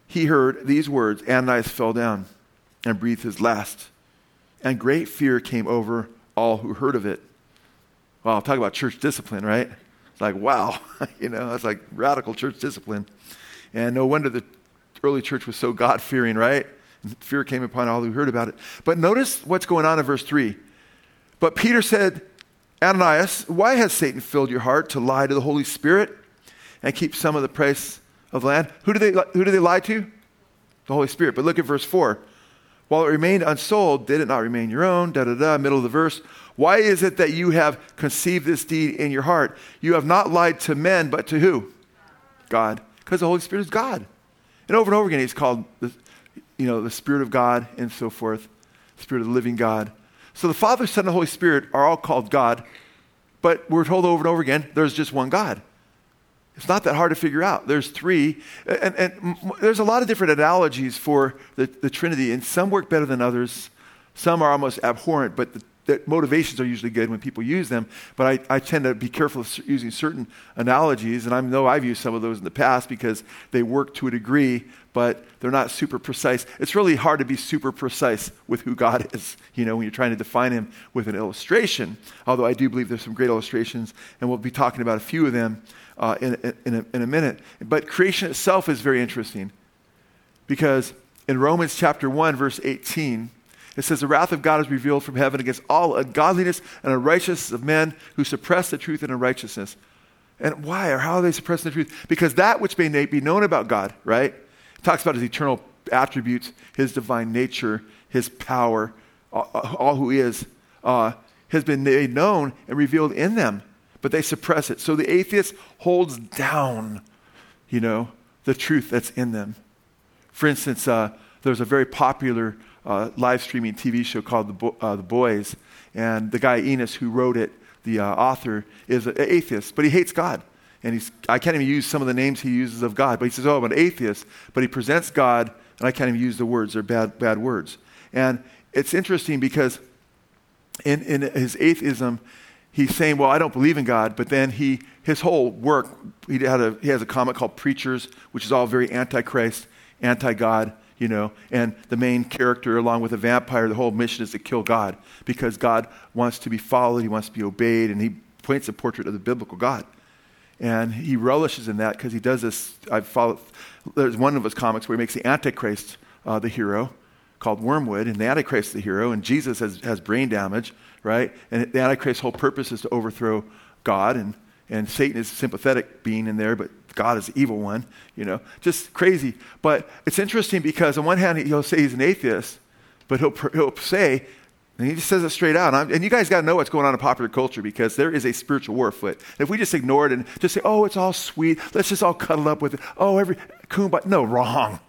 he heard these words, Ananias fell down and breathed his last. And great fear came over all who heard of it. Well, talk about church discipline, right? It's like, wow, you know, that's like radical church discipline. And no wonder the early church was so God fearing, right? Fear came upon all who heard about it. But notice what's going on in verse 3. But Peter said, Ananias, why has Satan filled your heart to lie to the Holy Spirit and keep some of the price of land? Who do they, who do they lie to? The Holy Spirit. But look at verse 4. While it remained unsold, did it not remain your own? Da da da, middle of the verse. Why is it that you have conceived this deed in your heart? You have not lied to men, but to who? God. Because the Holy Spirit is God. And over and over again, he's called the, you know, the Spirit of God and so forth, Spirit of the living God. So the Father, Son, and the Holy Spirit are all called God, but we're told over and over again there's just one God. It's not that hard to figure out. There's three, and, and there's a lot of different analogies for the, the Trinity, and some work better than others. Some are almost abhorrent, but the, the motivations are usually good when people use them. But I, I tend to be careful of using certain analogies, and I know I've used some of those in the past because they work to a degree, but they're not super precise. It's really hard to be super precise with who God is, you know, when you're trying to define him with an illustration. Although I do believe there's some great illustrations, and we'll be talking about a few of them uh, in, in, a, in a minute. But creation itself is very interesting because in Romans chapter 1, verse 18, it says, The wrath of God is revealed from heaven against all ungodliness and unrighteousness of men who suppress the truth and unrighteousness. And why or how are they suppressing the truth? Because that which may be known about God, right? It talks about his eternal attributes, his divine nature, his power, all, all who he is, uh, has been made known and revealed in them but they suppress it. So the atheist holds down, you know, the truth that's in them. For instance, uh, there's a very popular uh, live streaming TV show called The, Bo- uh, the, Boys, and the guy Ennis who wrote it, the uh, author, is an atheist, but he hates God. And he's, I can't even use some of the names he uses of God, but he says, Oh, I'm an atheist, but he presents God And I can't even use the words, they're bad, bad words. And it's interesting because in, in his atheism, he's saying, Well, I don't believe in God, but then he, his whole work, he, had a, he has a comic called Preachers, which is all very antichrist, anti God, you know, and the main character, along with a vampire, the whole mission is to kill God because God wants to be followed, he wants to be obeyed, and he paints a portrait of the biblical God. And he relishes in that because he does this. I've followed, there's one of his comics where he makes the Antichrist uh, the hero called Wormwood, and the Antichrist the hero, and Jesus has, has brain damage, right? And the Antichrist's whole purpose is to overthrow God, and, and Satan is sympathetic being in there, but God is the evil one, you know, just crazy. But it's interesting because on one hand, he'll say he's an atheist, but he'll, he'll say, and he just says it straight out. And, and you guys got to know what's going on in popular culture because there is a spiritual war afoot. If we just ignore it and just say, oh, it's all sweet, let's just all cuddle up with it. Oh, every kumbaya. No, wrong.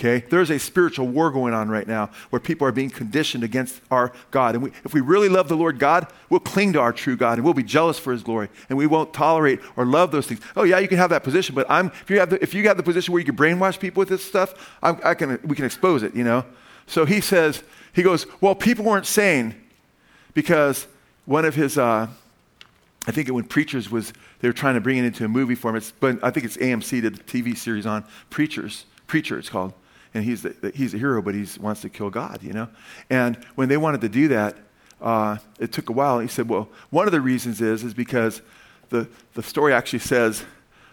Okay? There's a spiritual war going on right now where people are being conditioned against our God. And we, if we really love the Lord God, we'll cling to our true God and we'll be jealous for his glory. And we won't tolerate or love those things. Oh, yeah, you can have that position, but I'm, if, you have the, if you have the position where you can brainwash people with this stuff, I'm, I can, we can expose it, you know? So he says, he goes, well, people weren't sane because one of his, uh, I think it when Preachers was, they were trying to bring it into a movie form. It's, but I think it's AMC did a TV series on Preachers. Preacher, it's called and he's the, he's a hero, but he wants to kill God, you know? And when they wanted to do that, uh, it took a while. He said, well, one of the reasons is, is because the, the story actually says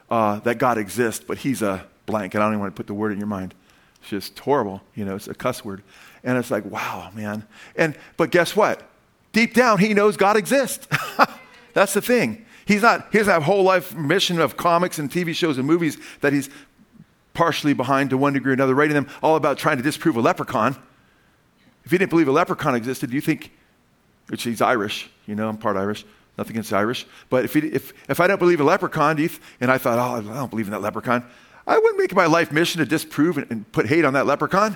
uh, that God exists, but he's a blank, and I don't even want to put the word in your mind. It's just horrible, you know, it's a cuss word. And it's like, wow, man. And, but guess what? Deep down, he knows God exists. That's the thing. He's not, he doesn't have a whole life mission of comics and TV shows and movies that he's partially behind to one degree or another, writing them all about trying to disprove a leprechaun. If he didn't believe a leprechaun existed, do you think, which he's Irish, you know, I'm part Irish, nothing against Irish, but if, he, if, if I don't believe a leprechaun, th- and I thought, oh, I don't believe in that leprechaun, I wouldn't make my life mission to disprove and, and put hate on that leprechaun.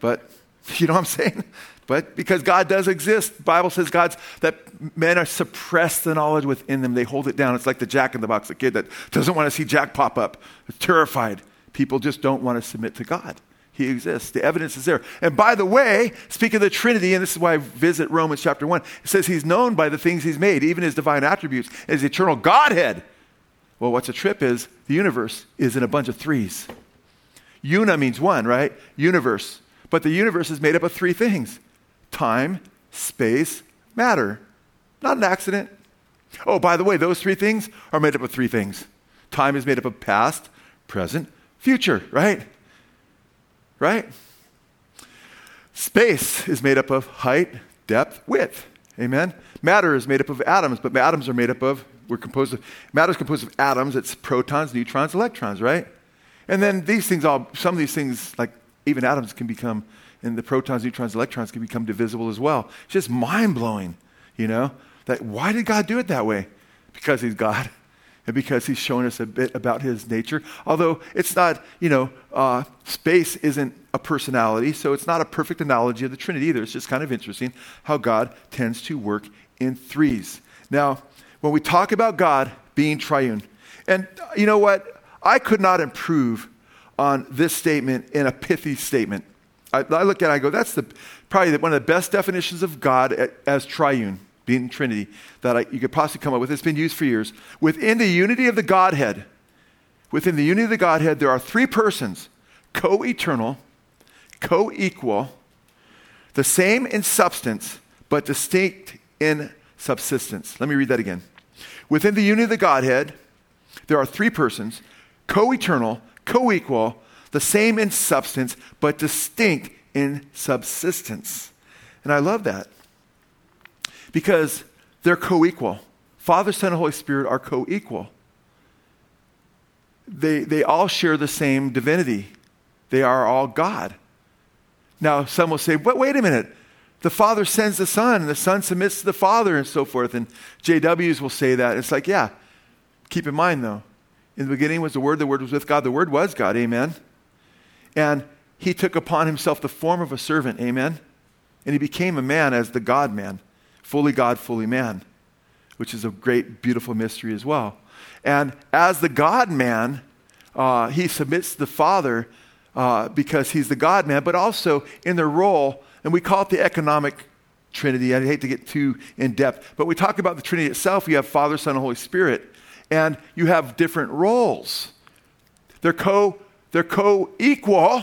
But, you know what I'm saying? But because God does exist, Bible says God's that men are suppressed the knowledge within them. They hold it down. It's like the Jack in the Box, the kid that doesn't want to see Jack pop up, terrified. People just don't want to submit to God. He exists. The evidence is there. And by the way, speaking of the Trinity, and this is why I visit Romans chapter 1, it says he's known by the things he's made, even his divine attributes, his eternal Godhead. Well, what's a trip is the universe is in a bunch of threes. Una means one, right? Universe. But the universe is made up of three things time, space, matter. Not an accident. Oh, by the way, those three things are made up of three things. Time is made up of past, present, future, right? Right? Space is made up of height, depth, width. Amen? Matter is made up of atoms, but atoms are made up of, we're composed of, matter is composed of atoms. It's protons, neutrons, electrons, right? And then these things all, some of these things, like even atoms can become, and the protons, neutrons, electrons can become divisible as well. It's just mind blowing, you know? That why did God do it that way? Because He's God and because he's shown us a bit about his nature. Although it's not, you know, uh, space isn't a personality, so it's not a perfect analogy of the Trinity either. It's just kind of interesting how God tends to work in threes. Now, when we talk about God being triune, and you know what? I could not improve on this statement in a pithy statement. I, I look at it, I go, that's the, probably one of the best definitions of God as triune being Trinity, that I, you could possibly come up with. It's been used for years. Within the unity of the Godhead, within the unity of the Godhead, there are three persons co eternal, co equal, the same in substance, but distinct in subsistence. Let me read that again. Within the unity of the Godhead, there are three persons co eternal, co equal, the same in substance, but distinct in subsistence. And I love that because they're co equal. Father, Son, and Holy Spirit are co equal. They, they all share the same divinity, they are all God. Now, some will say, but wait a minute. The Father sends the Son, and the Son submits to the Father, and so forth. And JWs will say that. It's like, yeah, keep in mind, though, in the beginning was the Word, the Word was with God, the Word was God, amen? And He took upon Himself the form of a servant, amen? And He became a man as the God man fully God, fully man, which is a great, beautiful mystery as well. And as the God man, uh, he submits to the Father uh, because he's the God man, but also in their role, and we call it the economic Trinity. I hate to get too in depth, but we talk about the Trinity itself. You have Father, Son, and Holy Spirit, and you have different roles. They're co they're co-equal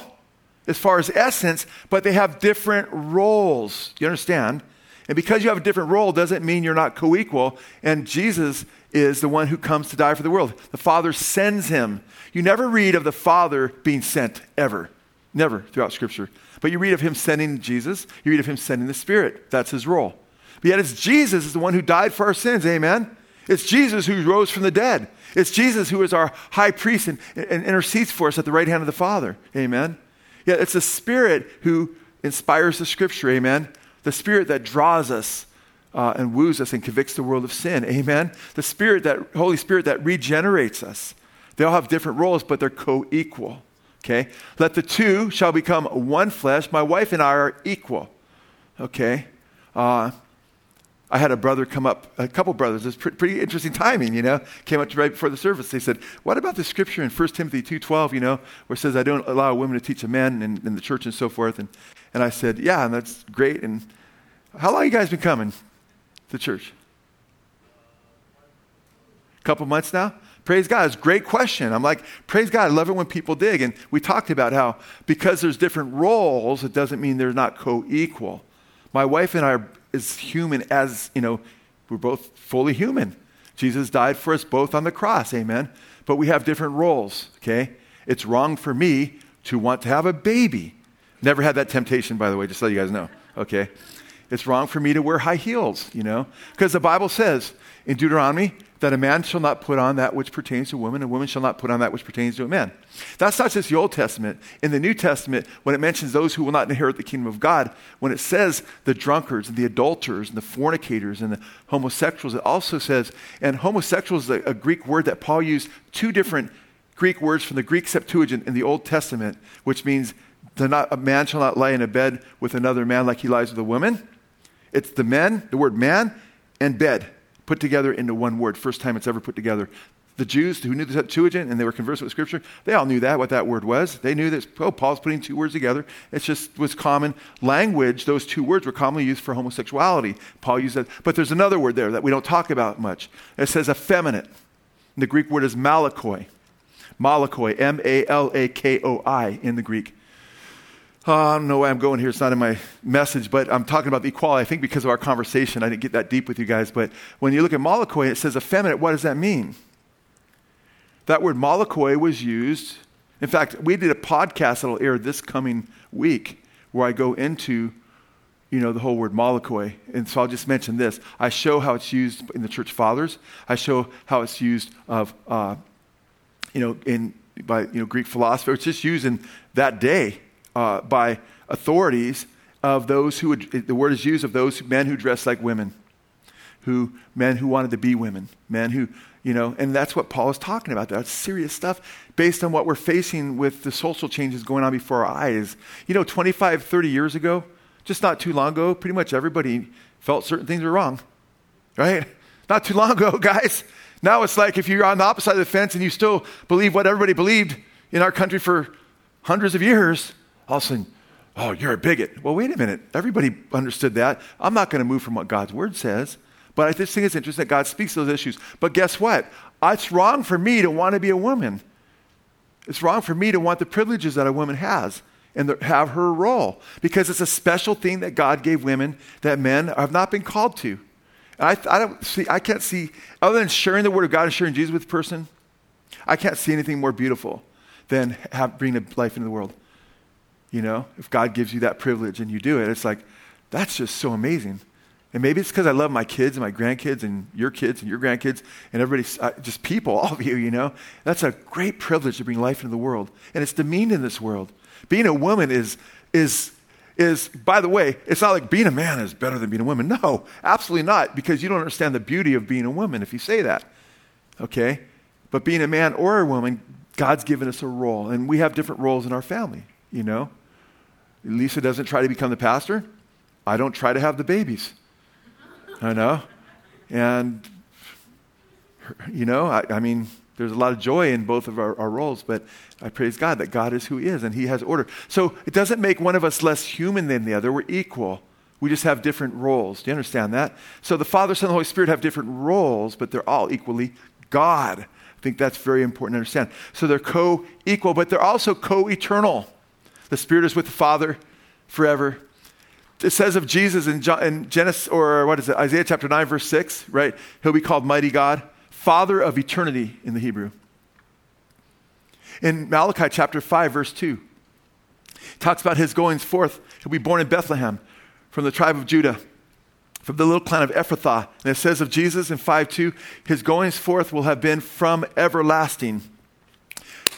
as far as essence, but they have different roles. You understand? And because you have a different role doesn't mean you're not co equal. And Jesus is the one who comes to die for the world. The Father sends him. You never read of the Father being sent, ever. Never throughout Scripture. But you read of him sending Jesus, you read of him sending the Spirit. That's his role. But yet it's Jesus is the one who died for our sins. Amen? It's Jesus who rose from the dead. It's Jesus who is our high priest and, and intercedes for us at the right hand of the Father. Amen? Yet it's the Spirit who inspires the Scripture. Amen? The Spirit that draws us uh, and woos us and convicts the world of sin. Amen. The Spirit that Holy Spirit that regenerates us. They all have different roles, but they're co-equal. Okay. Let the two shall become one flesh. My wife and I are equal. Okay. Uh, I had a brother come up, a couple brothers. It's pretty, pretty interesting timing, you know. Came up to right before the service. They said, "What about the scripture in 1 Timothy 2:12, you know, where it says I don't allow women to teach a man in, in the church and so forth?" And and I said, Yeah, and that's great. And how long you guys been coming to church? A couple months now? Praise God. It's a great question. I'm like, praise God. I love it when people dig. And we talked about how because there's different roles, it doesn't mean they're not co-equal. My wife and I are as human as, you know, we're both fully human. Jesus died for us both on the cross, amen. But we have different roles, okay? It's wrong for me to want to have a baby. Never had that temptation, by the way, just so you guys know. Okay? It's wrong for me to wear high heels, you know? Because the Bible says in Deuteronomy that a man shall not put on that which pertains to a woman, and a woman shall not put on that which pertains to a man. That's not just the Old Testament. In the New Testament, when it mentions those who will not inherit the kingdom of God, when it says the drunkards and the adulterers and the fornicators and the homosexuals, it also says, and homosexuals is a, a Greek word that Paul used two different Greek words from the Greek Septuagint in the Old Testament, which means not, a man shall not lie in a bed with another man like he lies with a woman. It's the men, the word man, and bed put together into one word. First time it's ever put together. The Jews who knew the Septuagint and they were conversant with Scripture, they all knew that, what that word was. They knew that, oh, Paul's putting two words together. It just was common language. Those two words were commonly used for homosexuality. Paul used that. But there's another word there that we don't talk about much. It says effeminate. And the Greek word is malakoi. Malakoi, M A L A K O I in the Greek. Oh, I don't know why I'm going here. It's not in my message, but I'm talking about the equality. I think because of our conversation, I didn't get that deep with you guys. But when you look at malakoi, it says effeminate. What does that mean? That word malakoi was used. In fact, we did a podcast that'll air this coming week where I go into, you know, the whole word malakoi. And so I'll just mention this. I show how it's used in the church fathers. I show how it's used of, uh, you know, in by you know Greek philosophy. It's just used in that day uh, by authorities of those who would, the word is used of those men who dress like women, who men who wanted to be women, men who, you know, and that's what Paul is talking about. That's serious stuff based on what we're facing with the social changes going on before our eyes. You know, 25, 30 years ago, just not too long ago, pretty much everybody felt certain things were wrong, right? Not too long ago, guys. Now it's like if you're on the opposite side of the fence and you still believe what everybody believed in our country for hundreds of years, all of a sudden, oh, you're a bigot. Well, wait a minute. Everybody understood that. I'm not going to move from what God's word says. But I just think it's interesting that God speaks those issues. But guess what? Uh, it's wrong for me to want to be a woman. It's wrong for me to want the privileges that a woman has and the, have her role because it's a special thing that God gave women that men have not been called to. I, I don't see, I can't see, other than sharing the word of God and sharing Jesus with a person, I can't see anything more beautiful than have, bringing life into the world. You know, if God gives you that privilege and you do it, it's like, that's just so amazing. And maybe it's because I love my kids and my grandkids and your kids and your grandkids and everybody, uh, just people, all of you, you know. That's a great privilege to bring life into the world. And it's demeaned in this world. Being a woman is, is, is, by the way, it's not like being a man is better than being a woman. No, absolutely not, because you don't understand the beauty of being a woman if you say that. Okay? But being a man or a woman, God's given us a role, and we have different roles in our family, you know. Lisa doesn't try to become the pastor. I don't try to have the babies. I know. And, you know, I, I mean, There's a lot of joy in both of our, our, roles, but I praise God that God is who He is and He has order. So it doesn't make one of us less human than the other. We're equal. We just have different roles. Do you understand that? So the Father, Son, and the Holy Spirit have different roles, but they're all equally God. I think that's very important to understand. So they're co equal, but they're also co eternal. The Spirit is with the Father forever. It says of Jesus in, John, in Genesis, or what is it, Isaiah chapter 9, verse 6, right? He'll be called Mighty God. Father of eternity in the Hebrew. In Malachi chapter 5, verse 2, talks about his goings forth. He'll be born in Bethlehem from the tribe of Judah, from the little clan of Ephrathah. And it says of Jesus in 5 2, his goings forth will have been from everlasting.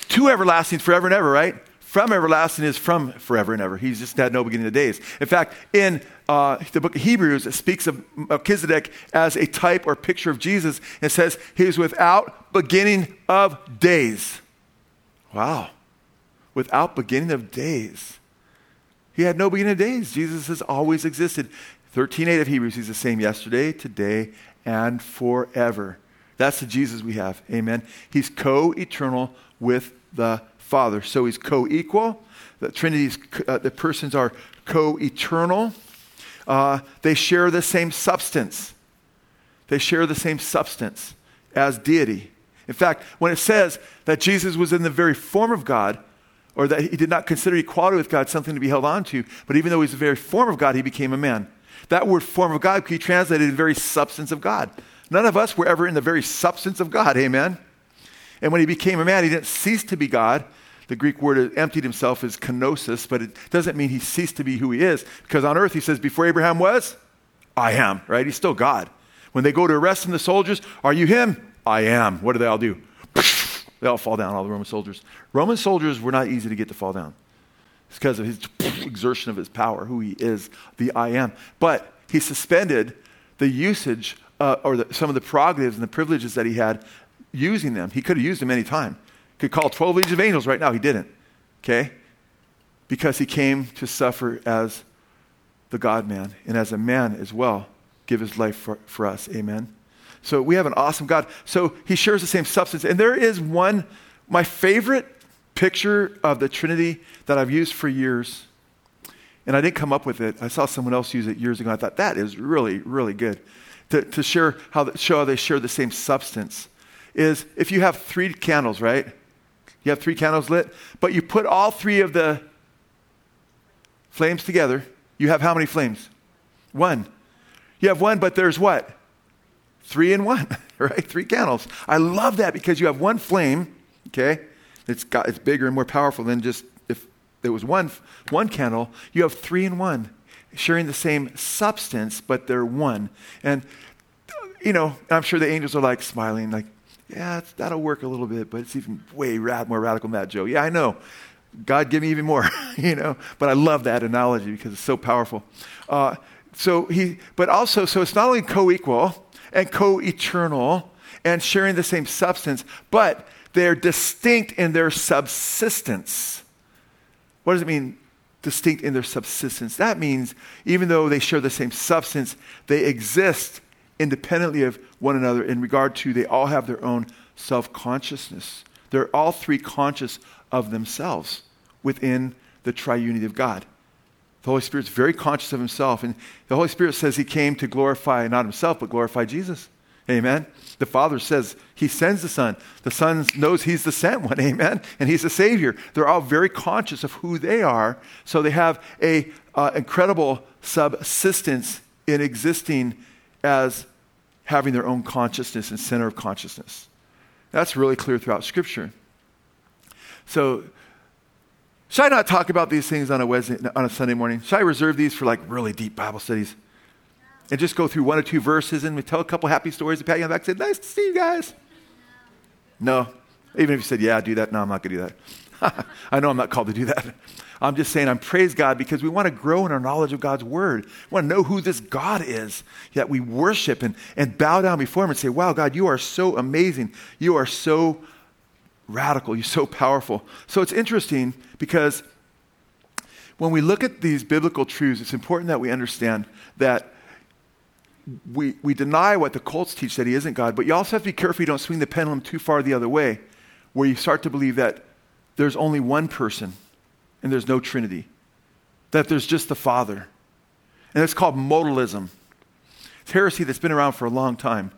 To everlasting, forever and ever, right? From everlasting is from forever and ever. He's just had no beginning of days. In fact, in uh, the book of Hebrews, it speaks of Melchizedek as a type or picture of Jesus. It says he is without beginning of days. Wow. Without beginning of days. He had no beginning of days. Jesus has always existed. 13.8 of Hebrews, he's the same yesterday, today, and forever. That's the Jesus we have. Amen. He's co eternal with the Father. So he's co equal. The Trinity's, uh, the persons are co eternal. Uh, they share the same substance. They share the same substance as deity. In fact, when it says that Jesus was in the very form of God, or that he did not consider equality with God something to be held on to, but even though he's the very form of God, he became a man. That word form of God could be translated in very substance of God. None of us were ever in the very substance of God, amen? And when he became a man, he didn't cease to be God. The Greek word emptied himself is kenosis, but it doesn't mean he ceased to be who he is. Because on earth, he says, before Abraham was, I am, right? He's still God. When they go to arrest him, the soldiers, are you him? I am. What do they all do? They all fall down, all the Roman soldiers. Roman soldiers were not easy to get to fall down. It's because of his exertion of his power, who he is, the I am. But he suspended the usage uh, or the, some of the prerogatives and the privileges that he had using them. He could have used them any time. Could call 12 legions of angels right now. He didn't. Okay? Because he came to suffer as the God man and as a man as well, give his life for, for us. Amen. So we have an awesome God. So he shares the same substance. And there is one, my favorite picture of the Trinity that I've used for years. And I didn't come up with it. I saw someone else use it years ago. I thought that is really, really good to, to share how, show how they share the same substance. Is if you have three candles, right? You have three candles lit, but you put all three of the flames together. You have how many flames? One. You have one, but there's what? Three in one, right? Three candles. I love that because you have one flame, okay? It's, got, it's bigger and more powerful than just if there was one, one candle. You have three in one, sharing the same substance, but they're one. And, you know, I'm sure the angels are like smiling, like, yeah, that'll work a little bit, but it's even way rad, more radical than that, Joe. Yeah, I know. God, give me even more, you know. But I love that analogy because it's so powerful. Uh, so he, but also, so it's not only co-equal and co-eternal and sharing the same substance, but they're distinct in their subsistence. What does it mean? Distinct in their subsistence. That means even though they share the same substance, they exist independently of one another in regard to they all have their own self consciousness. They're all three conscious of themselves within the triunity of God. The Holy Spirit's very conscious of himself, and the Holy Spirit says he came to glorify not himself, but glorify Jesus. Amen. The Father says he sends the Son. The Son knows he's the sent one. Amen. And he's the Savior. They're all very conscious of who they are, so they have a uh, incredible subsistence in existing as having their own consciousness and center of consciousness. That's really clear throughout Scripture. So, should I not talk about these things on a, Wednesday, on a Sunday morning? Should I reserve these for like really deep Bible studies? And just go through one or two verses and we tell a couple happy stories and pat you on the back and say, Nice to see you guys. No. Even if you said, Yeah, do that. No, I'm not going to do that. I know I'm not called to do that. I'm just saying, I'm praise God because we want to grow in our knowledge of God's word. We want to know who this God is that we worship and, and bow down before Him and say, Wow, God, you are so amazing. You are so radical. You're so powerful. So it's interesting because when we look at these biblical truths, it's important that we understand that we, we deny what the cults teach that he isn't God, but you also have to be careful you don't swing the pendulum too far the other way, where you start to believe that there's only one person and there's no Trinity, that there's just the Father. And it's called modalism. It's heresy that's been around for a long time.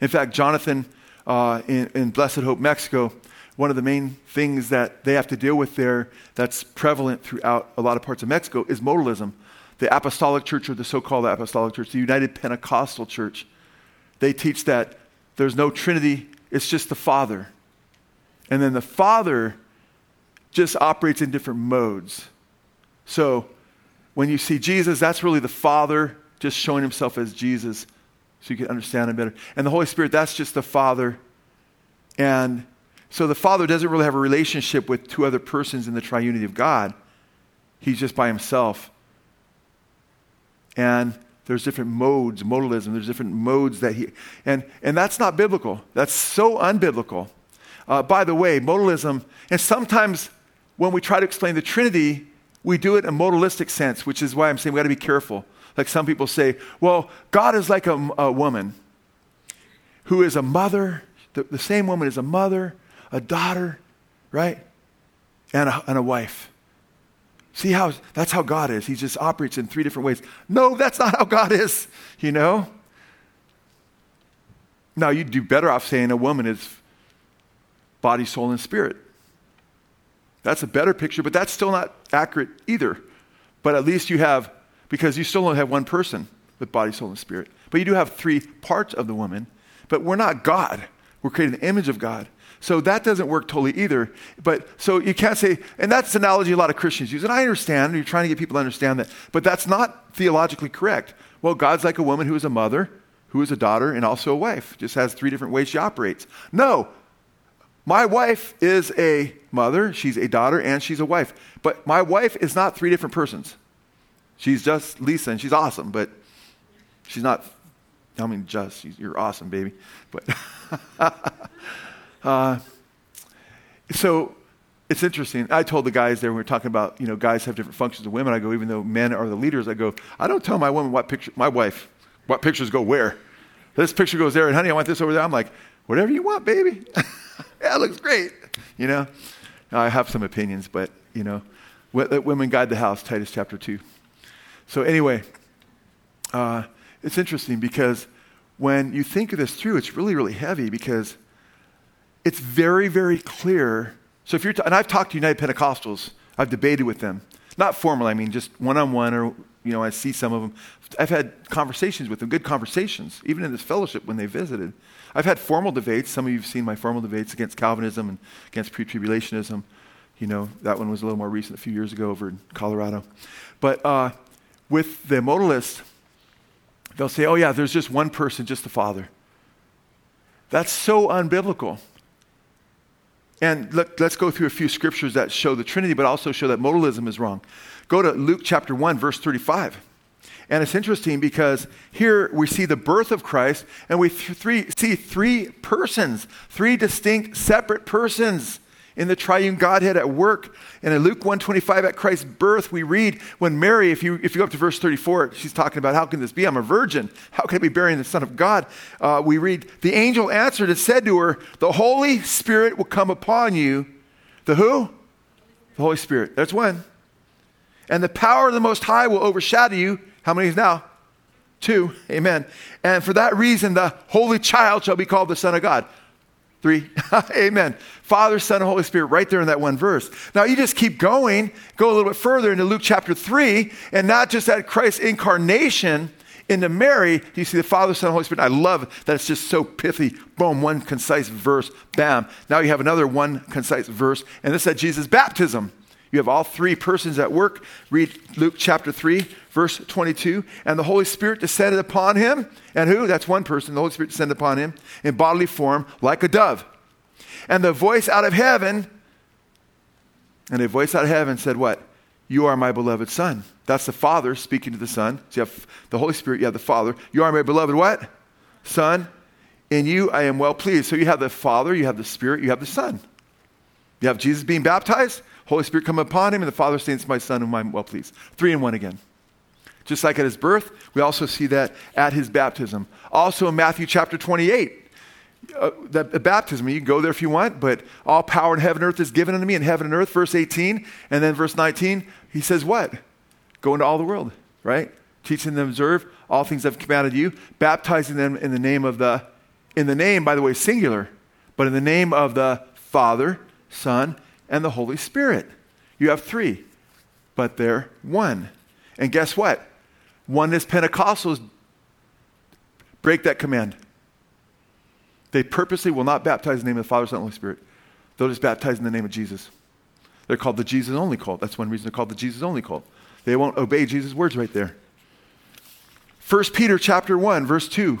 In fact, Jonathan uh, in, in Blessed Hope, Mexico, one of the main things that they have to deal with there that's prevalent throughout a lot of parts of Mexico is modalism the Apostolic Church or the so called Apostolic Church, the United Pentecostal Church, they teach that there's no Trinity, it's just the Father. And then the Father just operates in different modes. So when you see Jesus, that's really the Father just showing himself as Jesus so you can understand him better. And the Holy Spirit, that's just the Father. And so the Father doesn't really have a relationship with two other persons in the triunity of God, he's just by himself. And there's different modes, modalism, there's different modes that he, and, and that's not biblical. That's so unbiblical. Uh, by the way, modalism, and sometimes when we try to explain the Trinity, we do it in a modalistic sense, which is why I'm saying we got to be careful. Like some people say, well, God is like a, a woman who is a mother. The, the, same woman is a mother, a daughter, right? And a, and a wife. See how that's how God is. He just operates in three different ways. No, that's not how God is, you know? Now, you'd do better off saying a woman is body, soul, and spirit. That's a better picture, but that's still not accurate either. But at least you have, because you still don't have one person with body, soul, and spirit. But you do have three parts of the woman. But we're not God. We're created in the image of God. So that doesn't work totally either. But so you can't say, and that's an analogy a lot of Christians use. And I understand, you're trying to get people to understand that, but that's not theologically correct. Well, God's like a woman who is a mother, who is a daughter, and also a wife. Just has three different ways she operates. No, my wife is a mother, she's a daughter, and she's a wife. But my wife is not three different persons. She's just Lisa, and she's awesome, but she's not, I mean, just, you're awesome, baby. But. Uh, so it's interesting. I told the guys there, when we were talking about, you know, guys have different functions of women. I go, even though men are the leaders, I go, I don't tell my woman what picture, my wife, what pictures go where. This picture goes there, and honey, I want this over there. I'm like, whatever you want, baby. yeah, it looks great. You know, I have some opinions, but, you know, let women guide the house, Titus chapter 2. So, anyway, uh, it's interesting because when you think of this through, it's really, really heavy because it's very, very clear. So if you're, t- and I've talked to United Pentecostals, I've debated with them, not formal, I mean just one on one, or you know, I see some of them. I've had conversations with them, good conversations, even in this fellowship when they visited. I've had formal debates. Some of you have seen my formal debates against Calvinism and against pre-tribulationism. You know, that one was a little more recent, a few years ago over in Colorado. But uh, with the modalists, they'll say, "Oh yeah, there's just one person, just the Father." That's so unbiblical. And let, us go through a few scriptures that show the Trinity, but also show that modalism is wrong. Go to Luke chapter 1, verse 35. And it's interesting because here we see the birth of Christ, and we th- three, see three persons, three distinct, separate persons in the triune Godhead at work. And in Luke 125 at Christ's birth, we read when Mary, if you, if you go up to verse 34, she's talking about how can this be? I'm a virgin. How can I be bearing the Son of God? Uh, we read, the angel answered and said to her, the Holy Spirit will come upon you. The who? The Holy Spirit. That's when. And the power of the Most High will overshadow you. How many is now? Two. Amen. And for that reason, the Holy Child shall be called the Son of God. Three. Amen. Father, Son, Holy Spirit, right there in that one verse. Now you just keep going, go a little bit further into Luke chapter 3, and not just at Christ's incarnation into Mary, you see the Father, Son, Holy Spirit. I love that it's just so pithy. Boom, one concise verse, bam. Now you have another one concise verse, and this is at Jesus' baptism. You have all three persons at work. Read Luke chapter 3, verse 22. And the Holy Spirit descended upon him. And who? That's one person. The Holy Spirit descended upon him in bodily form like a dove. And the voice out of heaven, and a voice out of heaven said, What? You are my beloved Son. That's the Father speaking to the Son. So you have the Holy Spirit, you have the Father. You are my beloved what? Son. In you I am well pleased. So you have the Father, you have the Spirit, you have the Son. You have Jesus being baptized, Holy Spirit come upon him, and the Father saying, It's my Son whom I'm well pleased. Three in one again. Just like at his birth, we also see that at his baptism. Also in Matthew chapter 28, uh, the, the, baptism, you can go there if you want, but all power in heaven and earth is given unto me in heaven and earth, verse 18. And then verse 19, he says, What? Go into all the world, right? Teaching them to observe all things I've commanded you, baptizing them in the name of the, in the name, by the way, singular, but in the name of the Father, Son, and the Holy Spirit. You have three, but they're one. And guess what? Oneness Pentecostals break that command. They purposely will not baptize in the name of the Father, Son, and Holy Spirit. They'll just baptize in the name of Jesus. They're called the Jesus only cult. That's one reason they're called the Jesus only cult. They won't obey Jesus' words right there. 1 Peter chapter 1, verse 2.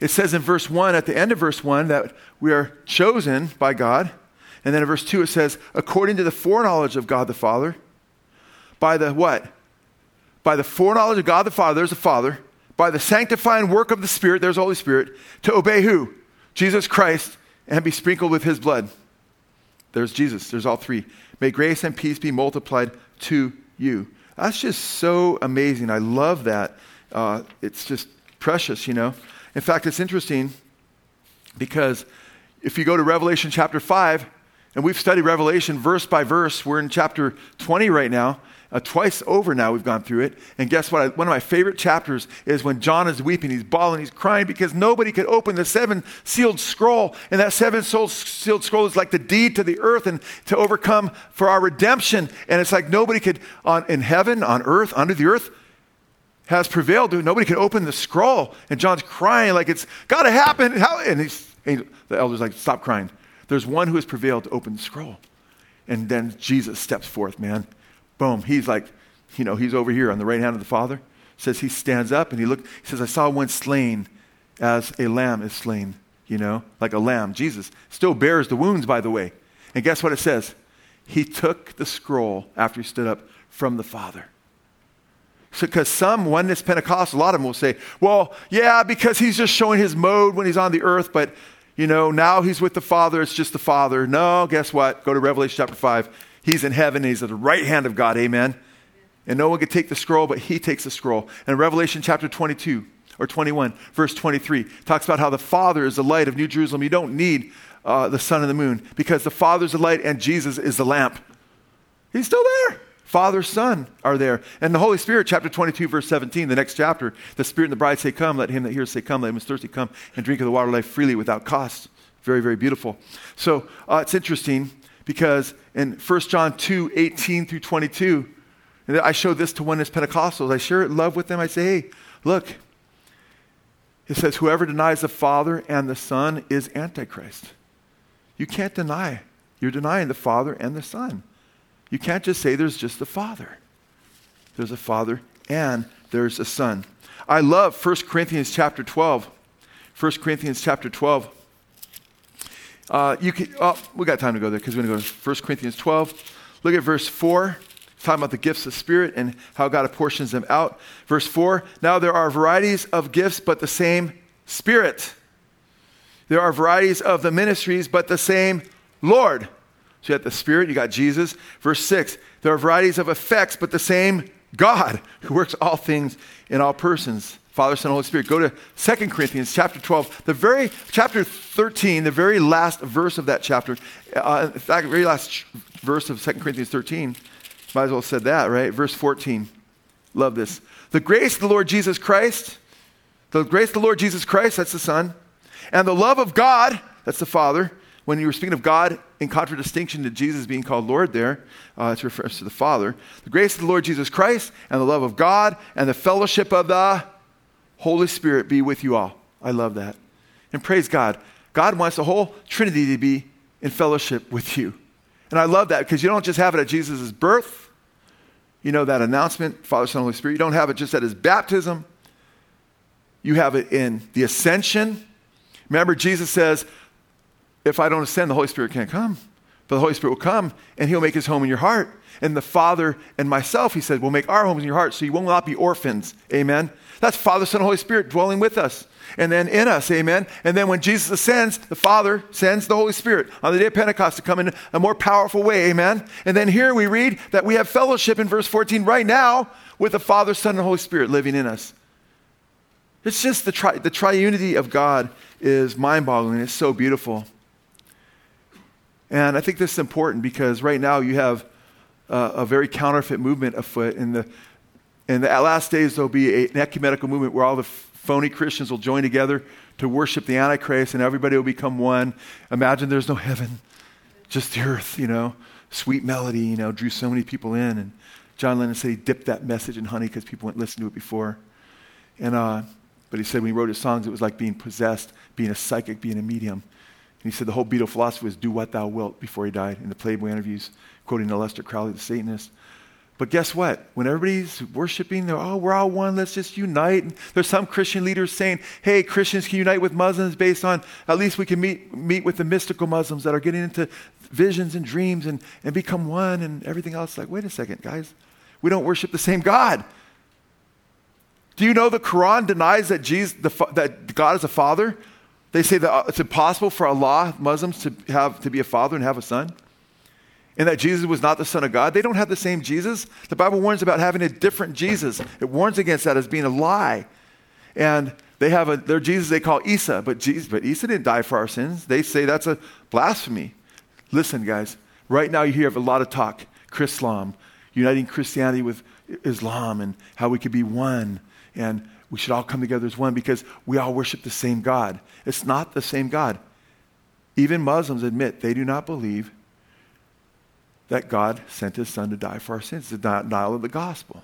It says in verse 1, at the end of verse 1, that we are chosen by God. And then in verse 2, it says, according to the foreknowledge of God the Father, by the what? By the foreknowledge of God the Father, there's the Father, by the sanctifying work of the Spirit, there's the Holy Spirit, to obey who? Jesus Christ, and be sprinkled with his blood. There's Jesus, there's all three. May grace and peace be multiplied to you. That's just so amazing. I love that. Uh, it's just precious, you know. In fact, it's interesting because if you go to Revelation chapter 5, and we've studied Revelation verse by verse, we're in chapter 20 right now. Uh, twice over now we've gone through it. And guess what? I, one of my favorite chapters is when John is weeping. He's bawling, he's crying because nobody could open the seven sealed scroll. And that seven sealed scroll is like the deed to the earth and to overcome for our redemption. And it's like nobody could, on, in heaven, on earth, under the earth, has prevailed. Nobody could open the scroll. And John's crying like it's got to happen. How? And, he's, and the elder's like, stop crying. There's one who has prevailed to open the scroll. And then Jesus steps forth, man. Boom. He's like, you know, he's over here on the right hand of the Father. Says he stands up and he look. He says, I saw one slain as a lamb is slain, you know, like a lamb. Jesus still bears the wounds, by the way. And guess what it says? He took the scroll after he stood up from the Father. So, because some oneness Pentecostal, a lot of them will say, well, yeah, because he's just showing his mode when he's on the earth, but, you know, now he's with the Father, it's just the Father. No, guess what? Go to Revelation chapter 5. He's in heaven. He's at the right hand of God. Amen. And no one could take the scroll, but he takes the scroll. And Revelation chapter 22 or 21, verse 23, talks about how the Father is the light of New Jerusalem. You don't need uh, the sun and the moon because the Father's the light and Jesus is the lamp. He's still there. Father, Son are there. And the Holy Spirit, chapter 22, verse 17, the next chapter, the Spirit and the bride say, Come, let him that hears say, Come, let him who is thirsty come and drink of the water of life freely without cost. Very, very beautiful. So uh, it's interesting because in 1 John 2 18 through 22, I show this to oneness Pentecostals. I share love with them. I say, hey, look, it says, whoever denies the Father and the Son is Antichrist. You can't deny. You're denying the Father and the Son. You can't just say there's just the Father. There's a Father and there's a Son. I love 1 Corinthians chapter 12. 1 Corinthians chapter 12. Uh, you can, oh, we got time to go there because we're going to go to 1 Corinthians 12. Look at verse 4. It's talking about the gifts of Spirit and how God apportions them out. Verse 4 Now there are varieties of gifts, but the same Spirit. There are varieties of the ministries, but the same Lord. So you got the Spirit, you got Jesus. Verse 6 There are varieties of effects, but the same God who works all things in all persons. Father, Son, Holy Spirit. Go to 2 Corinthians chapter 12, the very chapter 13, the very last verse of that chapter. Uh, in fact, the very last verse of 2 Corinthians 13. Might as well have said that, right? Verse 14. Love this. The grace of the Lord Jesus Christ, the grace of the Lord Jesus Christ, that's the Son, and the love of God, that's the Father. When you were speaking of God in contradistinction to Jesus being called Lord there, uh, it refers to the Father. The grace of the Lord Jesus Christ and the love of God and the fellowship of the Holy Spirit be with you all. I love that. And praise God. God wants the whole Trinity to be in fellowship with you. And I love that because you don't just have it at Jesus' birth, you know, that announcement, Father, Son, Holy Spirit. You don't have it just at his baptism, you have it in the ascension. Remember, Jesus says, If I don't ascend, the Holy Spirit can't come. But the Holy Spirit will come and he'll make his home in your heart. And the Father and myself, he said, will make our homes in your heart so you will not be orphans. Amen. That's Father, Son, and Holy Spirit dwelling with us and then in us. Amen. And then when Jesus ascends, the Father sends the Holy Spirit on the day of Pentecost to come in a more powerful way. Amen. And then here we read that we have fellowship in verse 14 right now with the Father, Son, and Holy Spirit living in us. It's just the, tri- the triunity of God is mind boggling. It's so beautiful. And I think this is important because right now you have uh, a very counterfeit movement afoot. In the, in the last days, there'll be an ecumenical movement where all the phony Christians will join together to worship the Antichrist and everybody will become one. Imagine there's no heaven, just the earth, you know. Sweet melody, you know, drew so many people in. And John Lennon said he dipped that message in honey because people wouldn't listen to it before. And, uh, but he said when he wrote his songs, it was like being possessed, being a psychic, being a medium. And he said the whole Beatle philosophy was do what thou wilt before he died in the Playboy interviews, quoting Aleister Crowley, the Satanist. But guess what? When everybody's worshiping, they're, oh, we're all one, let's just unite. And there's some Christian leaders saying, hey, Christians can unite with Muslims based on at least we can meet, meet with the mystical Muslims that are getting into visions and dreams and, and become one and everything else. Like, wait a second, guys. We don't worship the same God. Do you know the Quran denies that, Jesus, the, that God is a father? They say that uh, it's impossible for Allah, Muslims, to, have, to be a father and have a son. And that Jesus was not the Son of God. They don't have the same Jesus. The Bible warns about having a different Jesus. It warns against that as being a lie. And they have a, their Jesus they call Isa, but, Jesus, but Isa didn't die for our sins. They say that's a blasphemy. Listen, guys, right now you hear of a lot of talk, Chrislam, uniting Christianity with Islam and how we could be one. And we should all come together as one because we all worship the same God. It's not the same God. Even Muslims admit they do not believe that God sent his son to die for our sins, the denial of the gospel.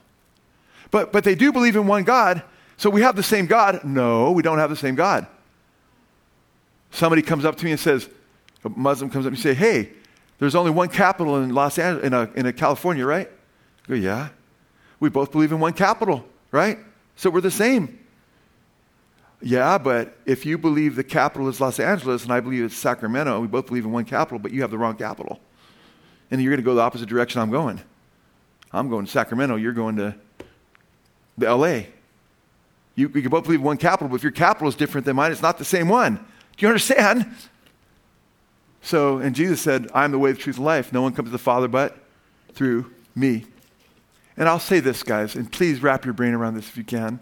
But, but they do believe in one God, so we have the same God. No, we don't have the same God. Somebody comes up to me and says, a Muslim comes up and say, hey, there's only one capital in Los Angeles, in, a, in a California, right? I go, yeah. We both believe in one capital, right? So we're the same. Yeah, but if you believe the capital is Los Angeles and I believe it's Sacramento, we both believe in one capital, but you have the wrong capital. And you're going to go the opposite direction I'm going. I'm going to Sacramento, you're going to the LA. You, we can both believe one capital, but if your capital is different than mine, it's not the same one. Do you understand? So, and Jesus said, I am the way, the truth, and life. No one comes to the Father but through me. And I'll say this, guys, and please wrap your brain around this if you can.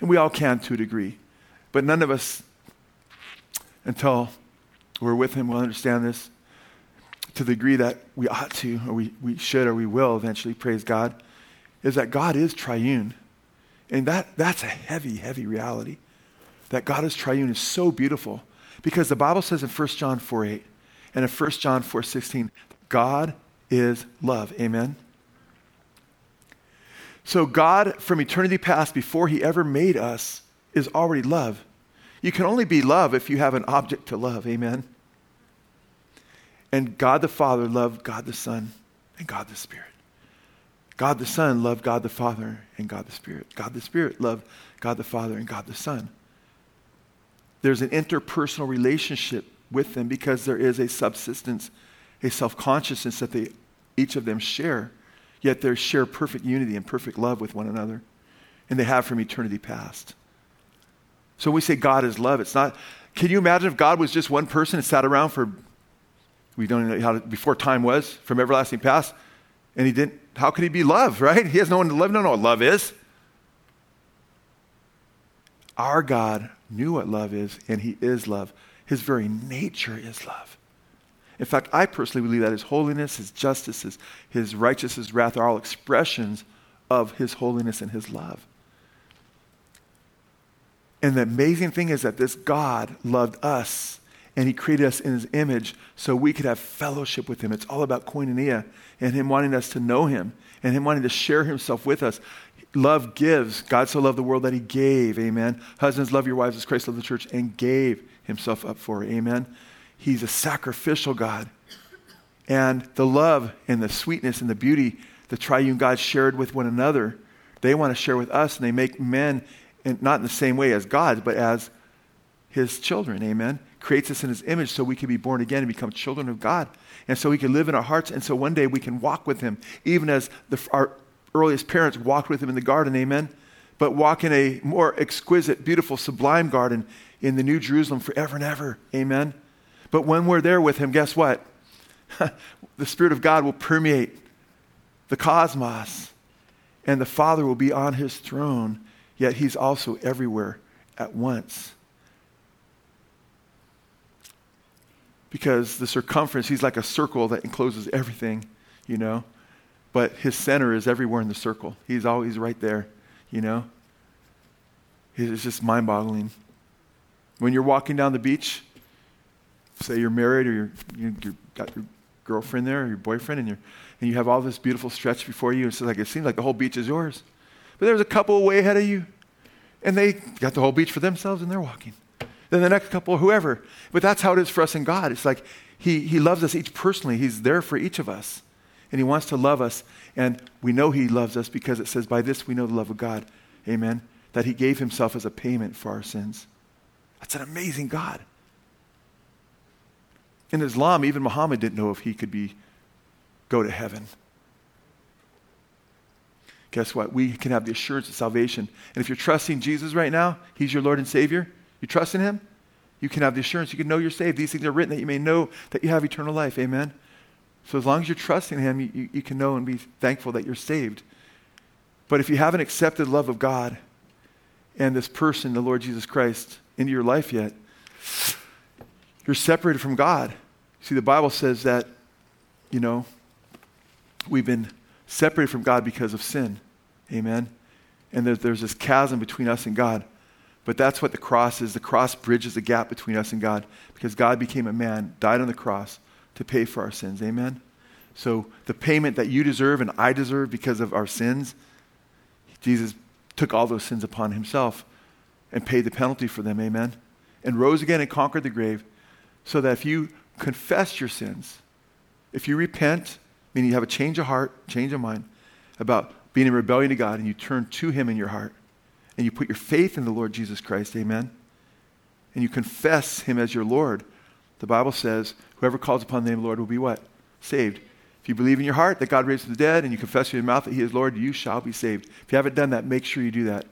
And we all can to a degree. But none of us, until we're with Him, will understand this to the degree that we ought to, or we, we should, or we will eventually, praise God, is that God is triune. And that, that's a heavy, heavy reality. That God is triune is so beautiful. Because the Bible says in 1 John 4 8 and in 1 John 4 16, God is love. Amen? So, God, from eternity past, before He ever made us, is already love. You can only be love if you have an object to love. Amen? And God the Father loved God the Son and God the Spirit. God the Son loved God the Father and God the Spirit. God the Spirit loved God the Father and God the Son. There's an interpersonal relationship with them because there is a subsistence, a self consciousness that they, each of them share. Yet they share perfect unity and perfect love with one another. And they have from eternity past. So when we say God is love, it's not. Can you imagine if God was just one person and sat around for, we don't know how, to, before time was, from everlasting past, and he didn't, how could he be love, right? He has no one to love, no no, what love is. Our God knew what love is, and he is love. His very nature is love. In fact, I personally believe that his holiness, his justice, his, his righteousness, his wrath are all expressions of his holiness and his love. And the amazing thing is that this God loved us and he created us in his image so we could have fellowship with him. It's all about koinonia and him wanting us to know him and him wanting to share himself with us. Love gives. God so loved the world that he gave. Amen. Husbands, love your wives as Christ loved the church and gave himself up for. Amen. He's a sacrificial God. And the love and the sweetness and the beauty the triune God shared with one another, they want to share with us, and they make men in, not in the same way as God, but as his children. Amen. Creates us in his image so we can be born again and become children of God. And so he can live in our hearts. And so one day we can walk with him, even as the, our earliest parents walked with him in the garden. Amen. But walk in a more exquisite, beautiful, sublime garden in the New Jerusalem forever and ever. Amen. But when we're there with him, guess what? the Spirit of God will permeate the cosmos, and the Father will be on his throne, yet he's also everywhere at once. Because the circumference, he's like a circle that encloses everything, you know. But his center is everywhere in the circle. He's always right there, you know. It's just mind boggling. When you're walking down the beach, say you're married or you're, you, got your girlfriend there or your boyfriend and, you're, and you have all this beautiful stretch before you. It's like it seems like the whole beach is yours. But there's a couple way ahead of you, and they got the whole beach for themselves and they're walking. Then the next couple, whoever. But that's how it is for us in God. It's like he, he loves us each personally. He's there for each of us. And He wants to love us. And we know He loves us because it says, By this we know the love of God. Amen. That He gave Himself as a payment for our sins. That's an amazing God. In Islam, even Muhammad didn't know if he could be go to heaven. Guess what? We can have the assurance of salvation. And if you're trusting Jesus right now, He's your Lord and Savior, you trust in Him, you can have the assurance. You can know you're saved. These things are written that you may know that you have eternal life. Amen. So as long as you're trusting Him, you, you, you can know and be thankful that you're saved. But if you haven't accepted love of God and this person, the Lord Jesus Christ, into your life yet, you're separated from God. See, the Bible says that, you know, we've been separated from God because of sin. Amen. And there's, there's this chasm between us and God. But that's what the cross is. The cross bridges the gap between us and God because God became a man, died on the cross to pay for our sins. Amen. So the payment that you deserve and I deserve because of our sins, Jesus took all those sins upon himself and paid the penalty for them. Amen. And rose again and conquered the grave so that if you confess your sins, if you repent, meaning you have a change of heart, change of mind about being in rebellion to God, and you turn to Him in your heart, and you put your faith in the Lord Jesus Christ, amen, and you confess Him as your Lord, the Bible says, whoever calls upon the name of the Lord will be what? Saved. If you believe in your heart that God raised from the dead, and you confess in your mouth that He is Lord, you shall be saved. If you haven't done that, make sure you do that.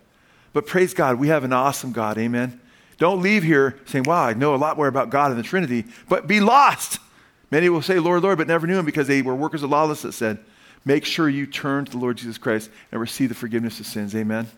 But praise God, we have an awesome God, amen. Don't leave here saying, wow, I know a lot more about God and the Trinity, but be lost. Many will say, Lord, Lord, but never knew him because they were workers of lawlessness. Said, make sure you turn to the Lord Jesus Christ and receive the forgiveness of sins. Amen.